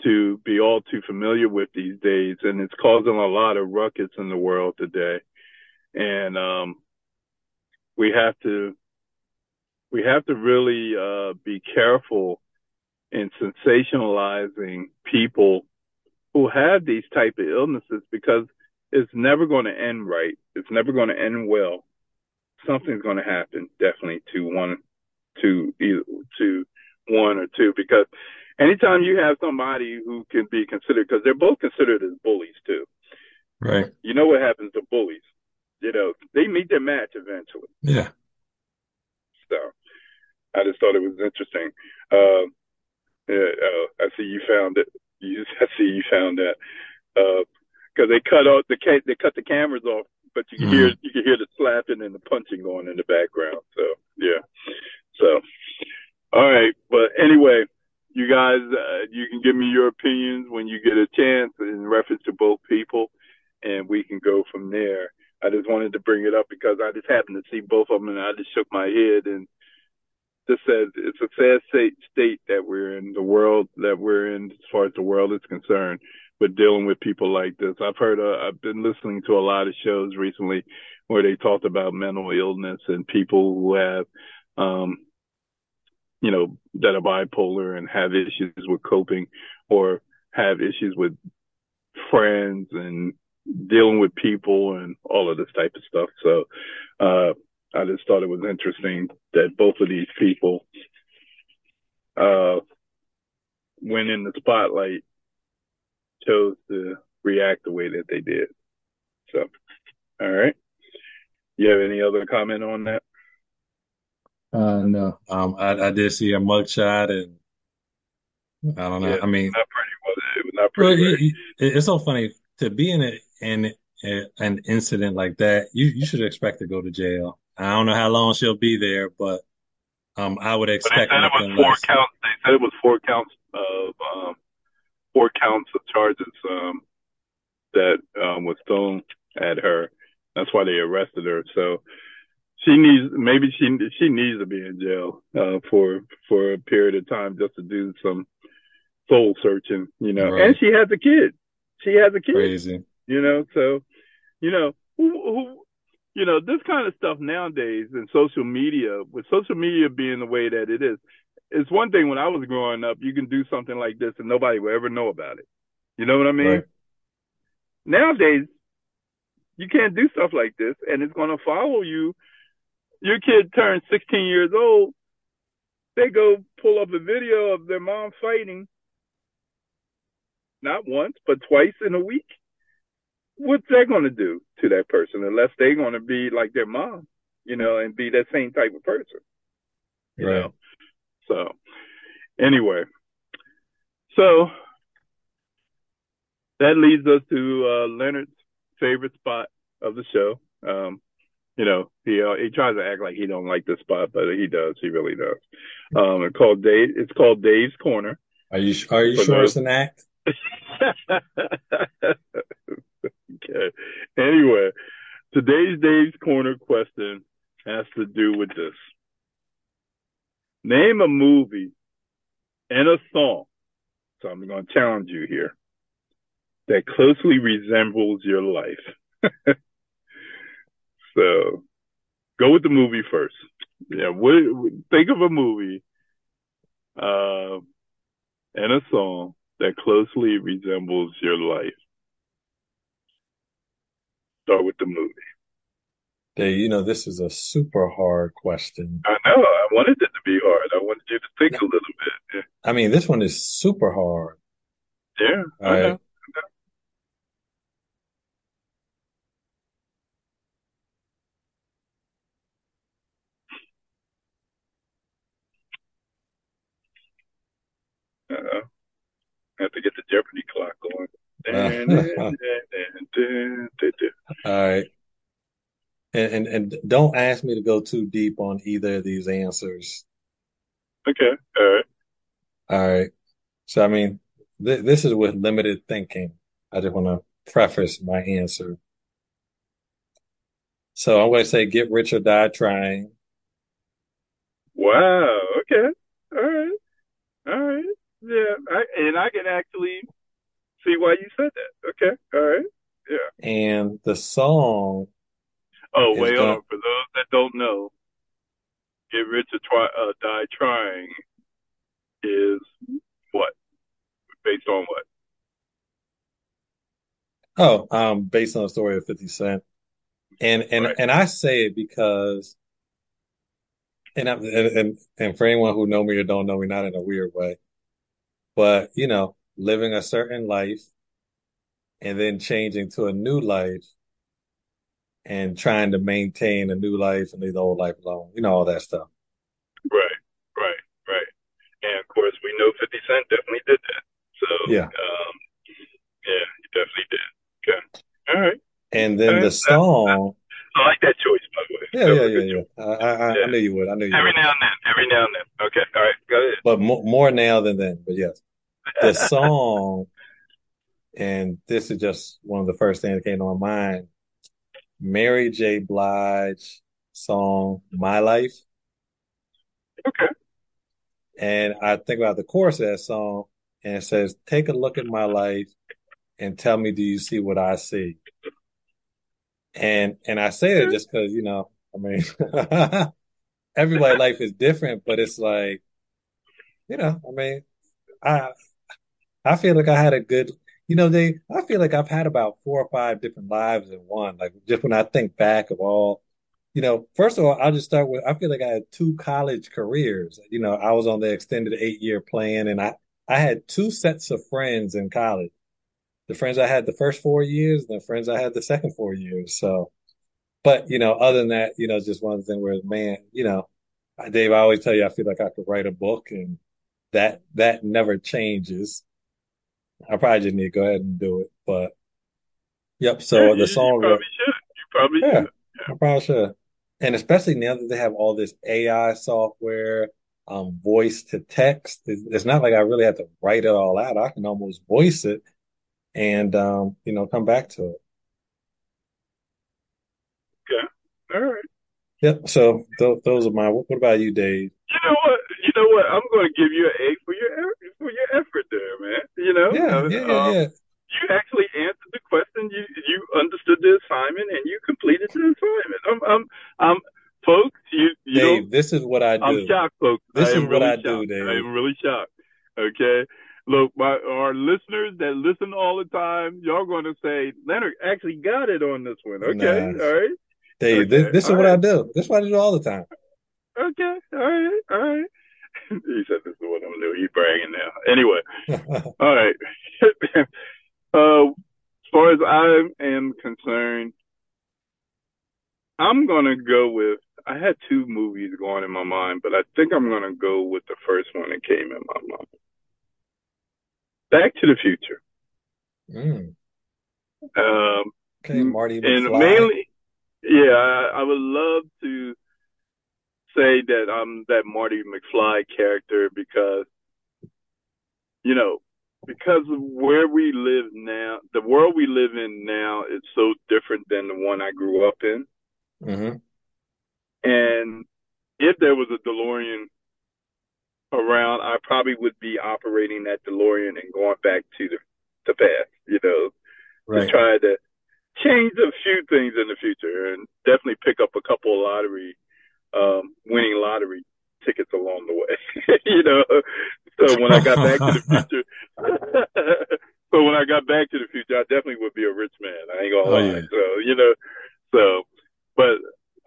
to be all too familiar with these days, and it's causing a lot of ruckus in the world today. And um, we have to we have to really uh, be careful in sensationalizing people who have these type of illnesses because it's never going to end right. It's never going to end well. Something's going to happen definitely to one, to either to one or two because anytime you have somebody who can be considered because they're both considered as bullies too. Right. You know what happens to bullies? You know they meet their match eventually. Yeah. So I just thought it was interesting. Uh, Yeah, oh, I see you found it. You, I see you found that. Because they cut off the ca- they cut the cameras off, but you can Mhm. hear you can hear the slapping and the punching going in the background. So yeah. So all right, but anyway, you guys, uh, you can give me your opinions when you get a chance in reference to both people, and we can go from there. I just wanted to bring it up because I just happened to see both of them, and I just shook my head and just said it's a sad state, state that we're in, the world that we're in, as far as the world is concerned, with dealing with people like this. I've heard, uh, I've been listening to a lot of shows recently where they talked about mental illness and people who have, um, you know, that are bipolar and have issues with coping or have issues with friends and dealing with people and all of this type of stuff. So, uh, I just thought it was interesting that both of these people, uh, when in the spotlight, chose to react the way that they did. So, all right. You have any other comment on that? Uh, no. Um, I, I did see a mugshot, and I don't know. Yeah, I mean, Not pretty, was it? It was not pretty. you, right? it- it's so funny to be in a, in a, an incident like that. You you should expect to go to jail. I don't know how long she'll be there, but um, I would expect. But they expect said it was nothing four less. counts. They said it was four counts of um, four counts of charges um, that um, was thrown at her. That's why they arrested her. So she needs maybe she she needs to be in jail uh, for for a period of time just to do some soul searching, you know. Right. And she has a kid. She has a kid Crazy. you know so you know who, who you know this kind of stuff nowadays in social media with social media being the way that it is it's one thing when i was growing up you can do something like this and nobody will ever know about it you know what i mean Right. nowadays you can't do stuff like this and it's going to follow you your kid turns 16 years old they go pull up a video of their mom fighting not once but twice in a week what's that going to do to that person unless they're going to be like their mom, you know, and be that same type of person, you Right. know? So, anyway, so that leads us to uh, Leonard's favorite spot of the show. Um, you know, he uh, he tries to act like he don't like this spot, but he does. He really does. Um, it's called Dave. It's called Dave's Corner. Are you are you For sure those- it's an act? okay. Anyway, today's Dave's Corner question has to do with this. Name a movie and a song. So I'm going to challenge you here that closely resembles your life. so go with the movie first. Yeah. What, think of a movie, uh, and a song that closely resembles your life. Start with the movie. Dave, you know, this is a super hard question. I know. I wanted it to be hard. I wanted you to think a little bit. I mean, this one is super hard. Yeah. yeah I know. Uh-oh. I have to get the Jeopardy clock going. All right. And, and and don't ask me to go too deep on either of these answers. Okay. All right. All right. So I mean, th this is with limited thinking. I just want to preface my answer. So I'm going to say get rich or die trying. Wow. Okay. All right. All right. Yeah. I, and I can actually see why you said that. Okay. All right. Yeah. And the song Oh, wait, hold on. For those that don't know, Get Rich or try, uh, Die Trying is what? Based on what? oh, um based on the story of 50 Cent. And and Right. and I say it because and I, and and and for anyone who know me or don't know me, not in a weird way, but you know, living a certain life and then changing to a new life and trying to maintain a new life and leave the old life alone, you know, all that stuff. Right, right, right. And of course, we know 50 Cent definitely did that. So Yeah. um, yeah, he definitely did. Okay, all right. And then the Uh, song, I like that choice, by the way. yeah, That yeah, yeah, yeah. I, I, I knew you would. I knew you Every would. now and then. Every now and then. Okay, all right. Go ahead. But more, more now than then. But yes, the song, and this is just one of the first things that came to my mind. Mary J. Blige song, My Life. okay. And I think about the chorus of that song, and it says, Take a look at my life and tell me, do you see what I see? And and I say that mm-hmm. just because, you know, I mean, everybody's life is different, but it's like, you know, I mean, I I feel like I had a good, you know, they I feel like I've had about four or five different lives in one. Like just when I think back of all, you know, first of all, I'll just start with I feel like I had two college careers. You know, I was on the extended eight year plan and I I had two sets of friends in college. The friends I had the first four years the friends I had the second four years. So, but you know, other than that, you know, it's just one thing where, man, you know, Dave, I always tell you I feel like I could write a book and that that never changes. I probably just need to go ahead and do it. But yep, so you, the you song probably should. You probably yeah, should. I probably should. And especially now that they have all this AI software, um, voice to text, it's, not like I really have to write it all out. I can almost voice it and um, you know, come back to it. Okay. All right. Yep. So th those are my. What, what about you, Dave? You know what? You know what? I'm going to give you an A for your for your effort there, man. You know, Yeah, yeah, yeah, um, yeah. you actually answered the question. You you understood the assignment and you completed the assignment. I'm I'm I'm folks. You you Dave, know this is what I do. I'm shocked, folks. This is what really I do. Dave. I am really shocked. Okay. Look, my our listeners that listen all the time, y'all going to say Leonard actually got it on this one. Okay, Nah. all right, Dave, this, Okay, this is all what I do. This is what I do all the time. okay, all right, all right. He said this is what I'm doing. He's bragging now. Anyway, all right. uh, as far as I am concerned, I'm gonna go with. I had two movies going in my mind, but I think I'm gonna go with the first one that came in my mind. Back to the Future. Mm. Um, Okay, Marty and McFly. mainly, yeah, I, I would love to say that I'm that Marty McFly character because, you know, because of where we live now, the world we live in now is so different than the one I grew up in. hmm And if there was a DeLorean around, I probably would be operating that DeLorean and going back to the, the past, you know, Right. to try to change a few things in the future and definitely pick up a couple of lottery, um, winning lottery tickets along the way, you know. So when I got back to the future, so when I got back to the future, I definitely would be a rich man. I ain't gonna Oh, lie. yeah. So you know, so but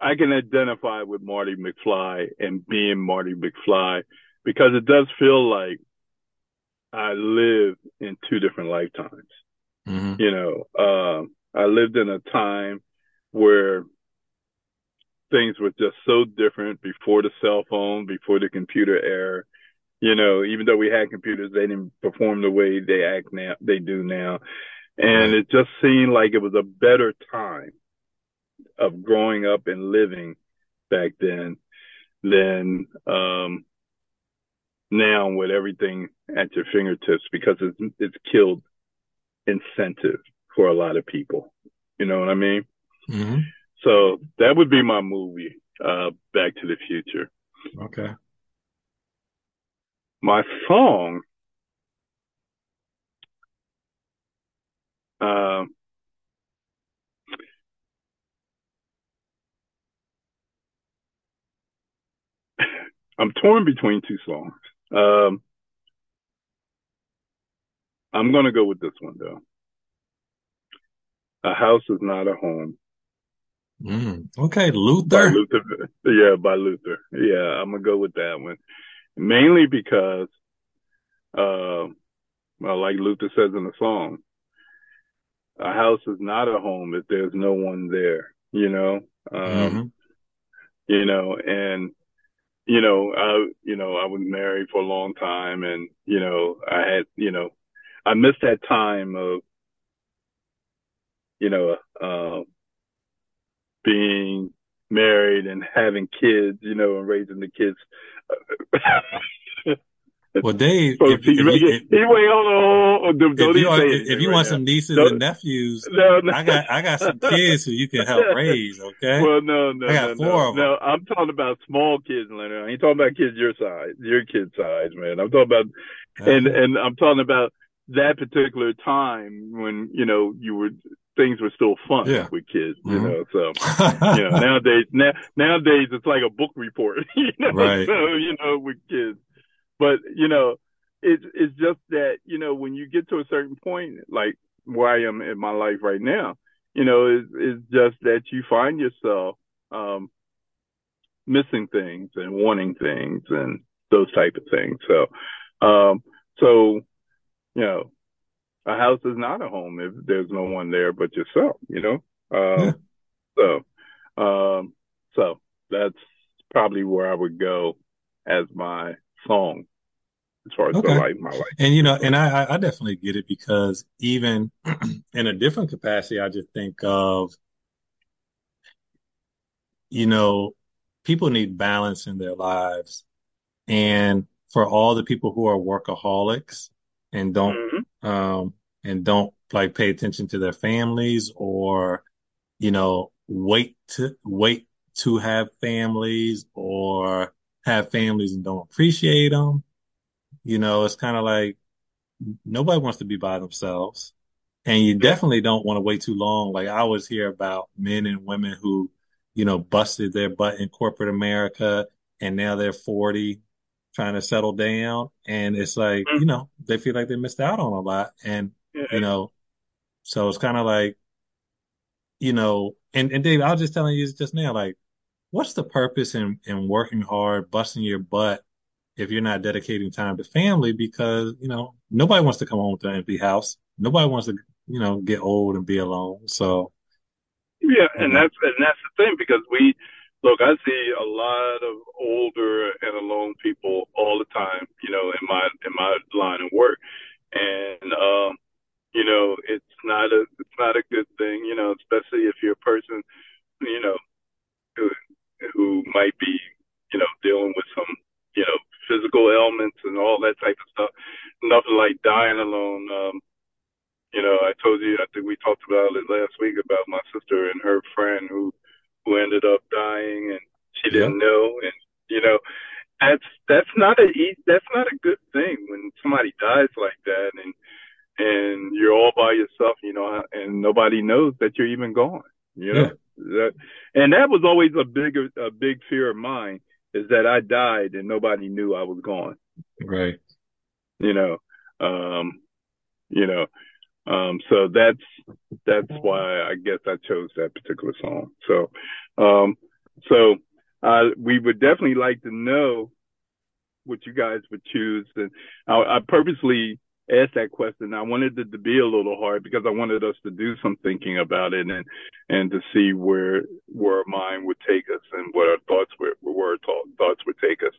I can identify with Marty McFly and being Marty McFly because it does feel like I live in two different lifetimes hmm you know, um, I lived in a time where things were just so different before the cell phone, before the computer era. You know, even though we had computers, they didn't perform the way they act now, they do now. And it just seemed like it was a better time of growing up and living back then than, um, now with everything at your fingertips because it's, it's killed incentive for a lot of people. You know what I mean? hmm So that would be my movie, uh, Back to the Future. Okay. My song, um, I'm torn between two songs. Um, I'm gonna go with this one though. A house is not a home Mm. Okay, by Luther. Luther. Yeah, by Luther. Yeah, I'm gonna go with that one. Mainly because, uh, well, like Luther says in the song, a house is not a home if there's no one there. You know, um, hmm you know, and you know, I, you know, I was married for a long time and, you know, I had, you know, I missed that time of, you know, uh, being married and having kids, you know, and raising the kids. Well, Dave, So if, he's if, if, he wait, hold on. Don't, don't if you are, if you right want now. some nieces Don't, and nephews, no, no. I got I got some kids who you can help raise. Okay, Well, no, no, I no, got four no, of them. no. I'm talking about small kids, Leonard. I ain't talking about kids your size, your kid size, man. I'm talking about, and and I'm talking about that particular time when you know you were things were still fun Yeah. with kids, you Mhm. know. So you know nowadays, now nowadays it's like a book report, you know. Right. So you know with kids, but you know, it's it's just that you know when you get to a certain point, like where I am in my life right now, you know, is is just that you find yourself um missing things and wanting things and those type of things. So, um, so you know, a house is not a home if there's no one there but yourself. You know, um, Yeah. so um, so that's probably where I would go as my song as far as Okay. the life, my life. And you know, and I, I definitely get it because even in a different capacity, I just think of, you know, people need balance in their lives. And for all the people who are workaholics and don't hmm um and don't like pay attention to their families or, you know, wait to wait to have families or have families and don't appreciate them, you know, it's kind of like nobody wants to be by themselves. And you definitely don't want to wait too long. Like I always hear about men and women who, you know, busted their butt in corporate America and now they're 40 trying to settle down. And it's like, you mm-hmm. know, they feel like they missed out on a lot. And, Yeah. you know, so it's kind of like, you know, and, and Dave, I was just telling you just now, like, what's the purpose in, in working hard, busting your butt if you're not dedicating time to family? Because, you know, nobody wants to come home to an empty house. Nobody wants to, you know, get old and be alone. So, Yeah, you and know, that's and that's the thing because we look. I see a lot of older and alone people all the time. You know, in my in my line of work, and um, you know, it's not a it's not a good thing. You know, especially if you're a person, you know, who who might be, you know, dealing with some, you know, physical ailments and all that type of stuff. Nothing like dying alone. Um, you know, I told you, I think we talked about it last week about my sister and her friend who who ended up dying and she didn't know and you know, that's that's not a e- that's not a good thing when somebody dies like that and and you're all by yourself, you know, and nobody knows that you're even gone, you yeah, know. That and that was always a big a big fear of mine is that I died and nobody knew I was gone, right. you know. Um, you know, um, so that's that's why I guess I chose that particular song. So, um, so uh, we would definitely like to know what you guys would choose, and I, I purposely asked that question. I wanted it to be a little hard because I wanted us to do some thinking about it and and to see where where our mind would take us and what our thoughts were where our thoughts would take us.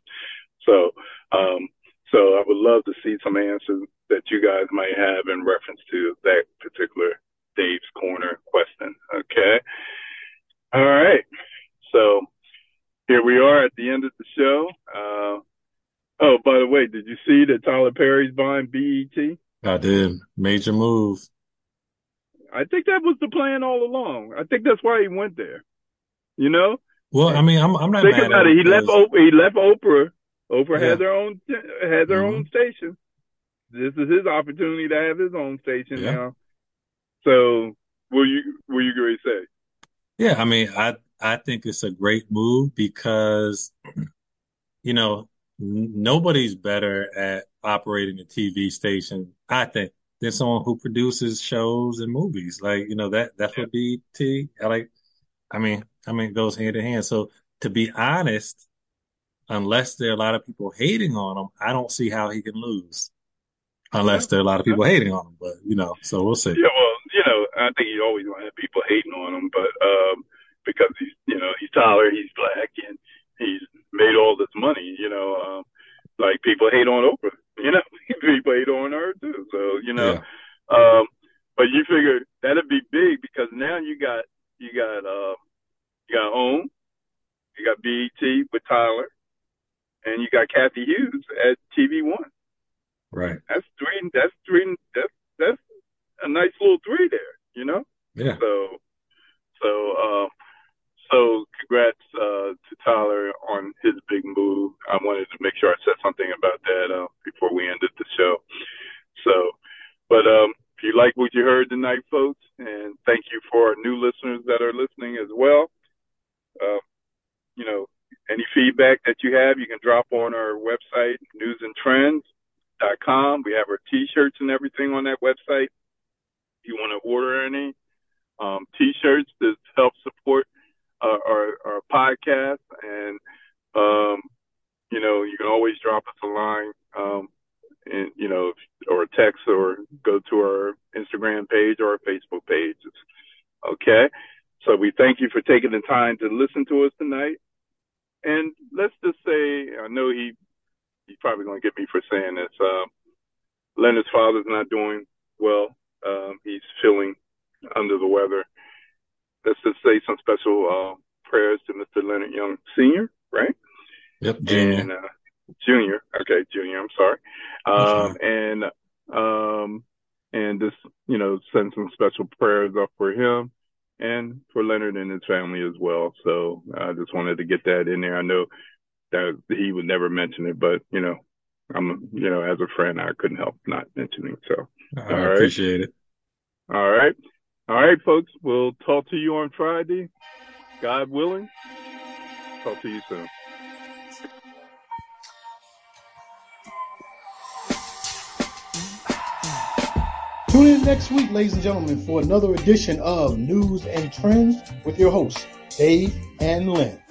So, um, so I would love to see some answers that you guys might have in reference to that particular Dave's Corner question. Okay. All right. So here we are at the end of the show. Uh, oh, by the way, did you see that Tyler Perry's buying BET? I did. Major move. I think that was the plan all along. I think that's why he went there. You know, Well, I mean, I'm I'm not think mad about at it. He left. Oprah, he left Oprah. Oprah yeah, had their own had their hmm own station. This is his opportunity to have his own station yeah, now. So, will you will you agree? To say, yeah. I mean, I I think it's a great move because you know n- nobody's better at operating a TV station, I think, than someone who produces shows and movies. Like you know that that's what BET. I like. I mean, I mean, it goes hand in hand. So to be honest, unless there are a lot of people hating on him, I don't see how he can lose. Unless there are a lot of people hating on him, but you know, so we'll see. Yeah, well, you know, I think he always gonna have people hating on him, but um, because he's, you know, he's taller, he's black, and he's made all this money. You know, um, like people hate on Oprah. for another edition of Newz and Trendz with your hosts, Dave and Len.